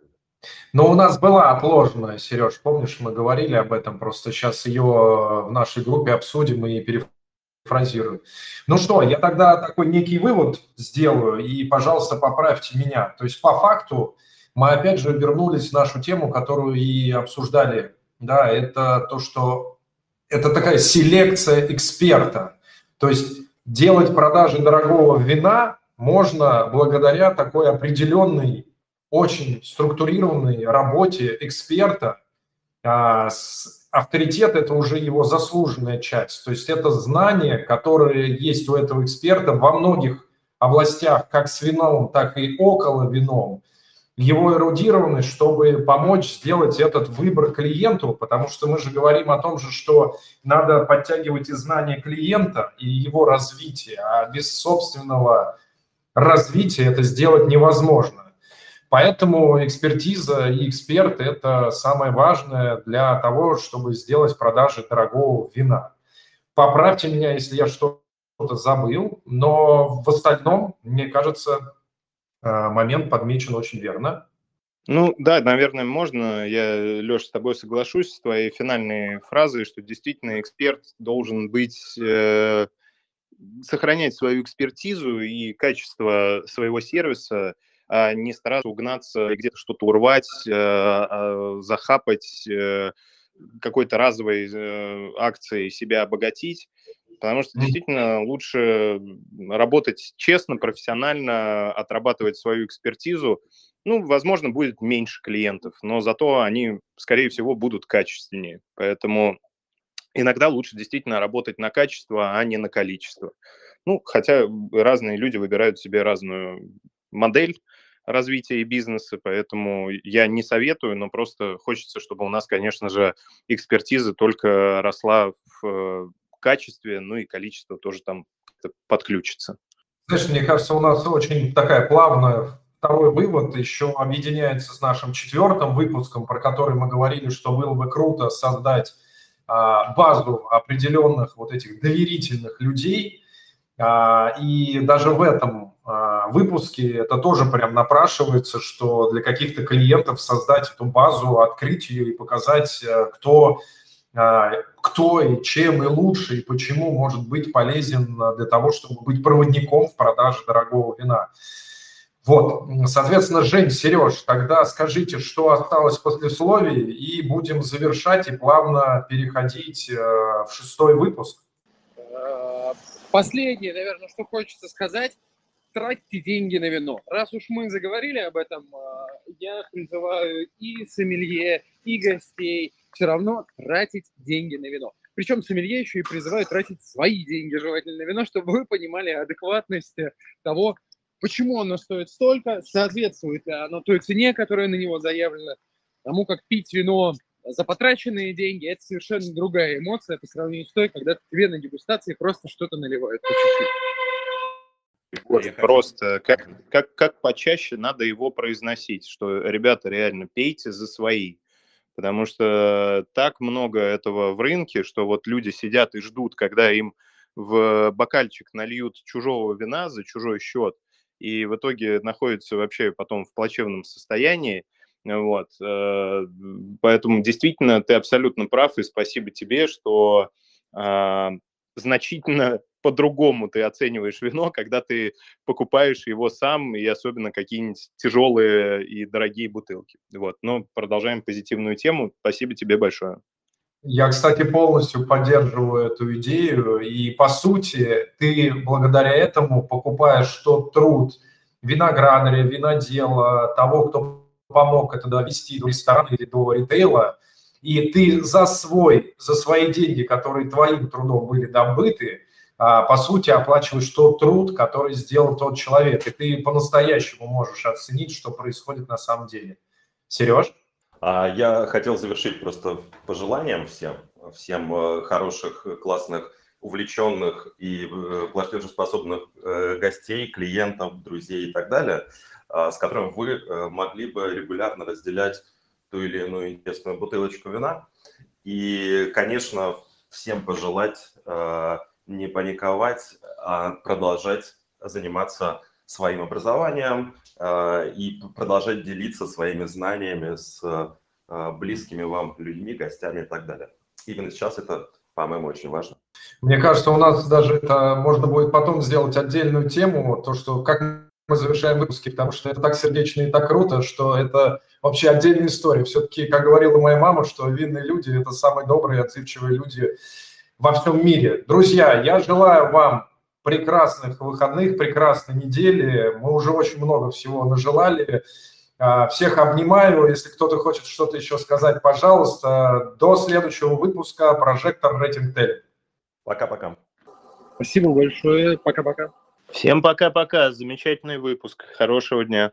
Но у нас была отложенная, Сереж, помнишь, мы говорили об этом, просто сейчас ее в нашей группе обсудим и перефразируем. Ну что, я тогда такой некий вывод сделаю, и, пожалуйста, поправьте меня. То есть, по факту, мы опять же вернулись в нашу тему, которую и обсуждали. Да, это то, что это такая селекция эксперта. То есть делать продажи дорогого вина можно благодаря такой определенной, очень структурированной работе эксперта. А, авторитет – это уже его заслуженная часть. То есть это знания, которые есть у этого эксперта во многих областях, как с вином, так и около вином – его эрудированность, чтобы помочь сделать этот выбор клиенту, потому что мы же говорим о том же, что надо подтягивать и знания клиента, и его развитие, а без собственного развития это сделать невозможно. Поэтому экспертиза и эксперт – это самое важное для того, чтобы сделать продажи дорогого вина. Поправьте меня, если я что-то забыл, но в остальном, мне кажется, момент подмечен очень верно. Ну да, наверное, можно. Я, Леш, с тобой соглашусь с твоей финальной фразой, что действительно эксперт должен быть, э, сохранять свою экспертизу и качество своего сервиса, а не стараться угнаться, где-то что-то урвать, э, э, захапать э, какой-то разовой э, акцией себя обогатить. Потому что действительно лучше работать честно, профессионально, отрабатывать свою экспертизу. Ну, возможно, будет меньше клиентов, но зато они, скорее всего, будут качественнее. Поэтому иногда лучше действительно работать на качество, а не на количество. Ну, хотя разные люди выбирают себе разную модель развития бизнеса, поэтому я не советую, но просто хочется, чтобы у нас, конечно же, экспертиза только росла в качестве, ну и количество тоже там подключится. Знаешь, мне кажется, у нас очень такая плавная второй вывод еще объединяется с нашим четвертым выпуском, про который мы говорили, что было бы круто создать а, базу определенных вот этих доверительных людей. А, и даже в этом а, выпуске это тоже прям напрашивается, что для каких-то клиентов создать эту базу, открыть ее и показать, э, кто кто и чем и лучше, и почему может быть полезен для того, чтобы быть проводником в продаже дорогого вина. Вот, соответственно, Жень, Сереж, тогда скажите, что осталось после послесловии, и будем завершать и плавно переходить э, в шестой выпуск. Э, последнее, наверное, что хочется сказать, тратьте деньги на вино. Раз уж мы заговорили об этом, э, я призываю и сомелье, и гостей – все равно тратить деньги на вино. Причем сомелье еще и призывают тратить свои деньги желательно на вино, чтобы вы понимали адекватность того, почему оно стоит столько, соответствует ли оно той цене, которая на него заявлена, тому, как пить вино за потраченные деньги, это совершенно другая эмоция по сравнению с той, когда тебе на дегустации просто что-то наливают по чуть-чуть. Вот, просто как, как, как почаще надо его произносить, что, ребята, реально пейте за свои потому что так много этого в рынке, что вот люди сидят и ждут, когда им в бокальчик нальют чужого вина за чужой счет, и в итоге находятся вообще потом в плачевном состоянии. Вот. Э, поэтому действительно ты абсолютно прав, и спасибо тебе, что а, значительно по-другому ты оцениваешь вино, когда ты покупаешь его сам, и особенно какие-нибудь тяжелые и дорогие бутылки. Вот. Но продолжаем позитивную тему. Спасибо тебе большое. Я, кстати, полностью поддерживаю эту идею. И, по сути, ты благодаря этому покупаешь тот труд виноградаря, винодела, того, кто помог это довести до ресторана или до ритейла, и ты за свой, за свои деньги, которые твоим трудом были добыты, по сути, оплачиваешь тот труд, который сделал тот человек, и ты по-настоящему можешь оценить, что происходит на самом деле. Сереж? А, я хотел завершить просто пожеланием всем, всем э, хороших, классных, увлеченных и э, платежеспособных э, гостей, клиентов, друзей и так далее, а, с которыми вы могли бы регулярно разделять ту или иную интересную бутылочку вина. И, конечно, всем пожелать не паниковать, а продолжать заниматься своим образованием э, и продолжать делиться своими знаниями с э, близкими вам людьми, гостями и так далее. Именно сейчас это, по-моему, очень важно. Мне кажется, у нас даже это можно будет потом сделать отдельную тему, то, что как мы завершаем выпуски, потому что это так сердечно и так круто, что это вообще отдельная история. Все-таки, как говорила моя мама, что винные люди – это самые добрые, отзывчивые люди во всем мире. Друзья, я желаю вам прекрасных выходных, прекрасной недели. Мы уже очень много всего нажелали. А, всех обнимаю. Если кто-то хочет что-то еще сказать, пожалуйста. До следующего выпуска «Прожектор Рейтинг Телек». Пока-пока. Спасибо большое. Пока-пока. Всем пока-пока. Замечательный выпуск. Хорошего дня.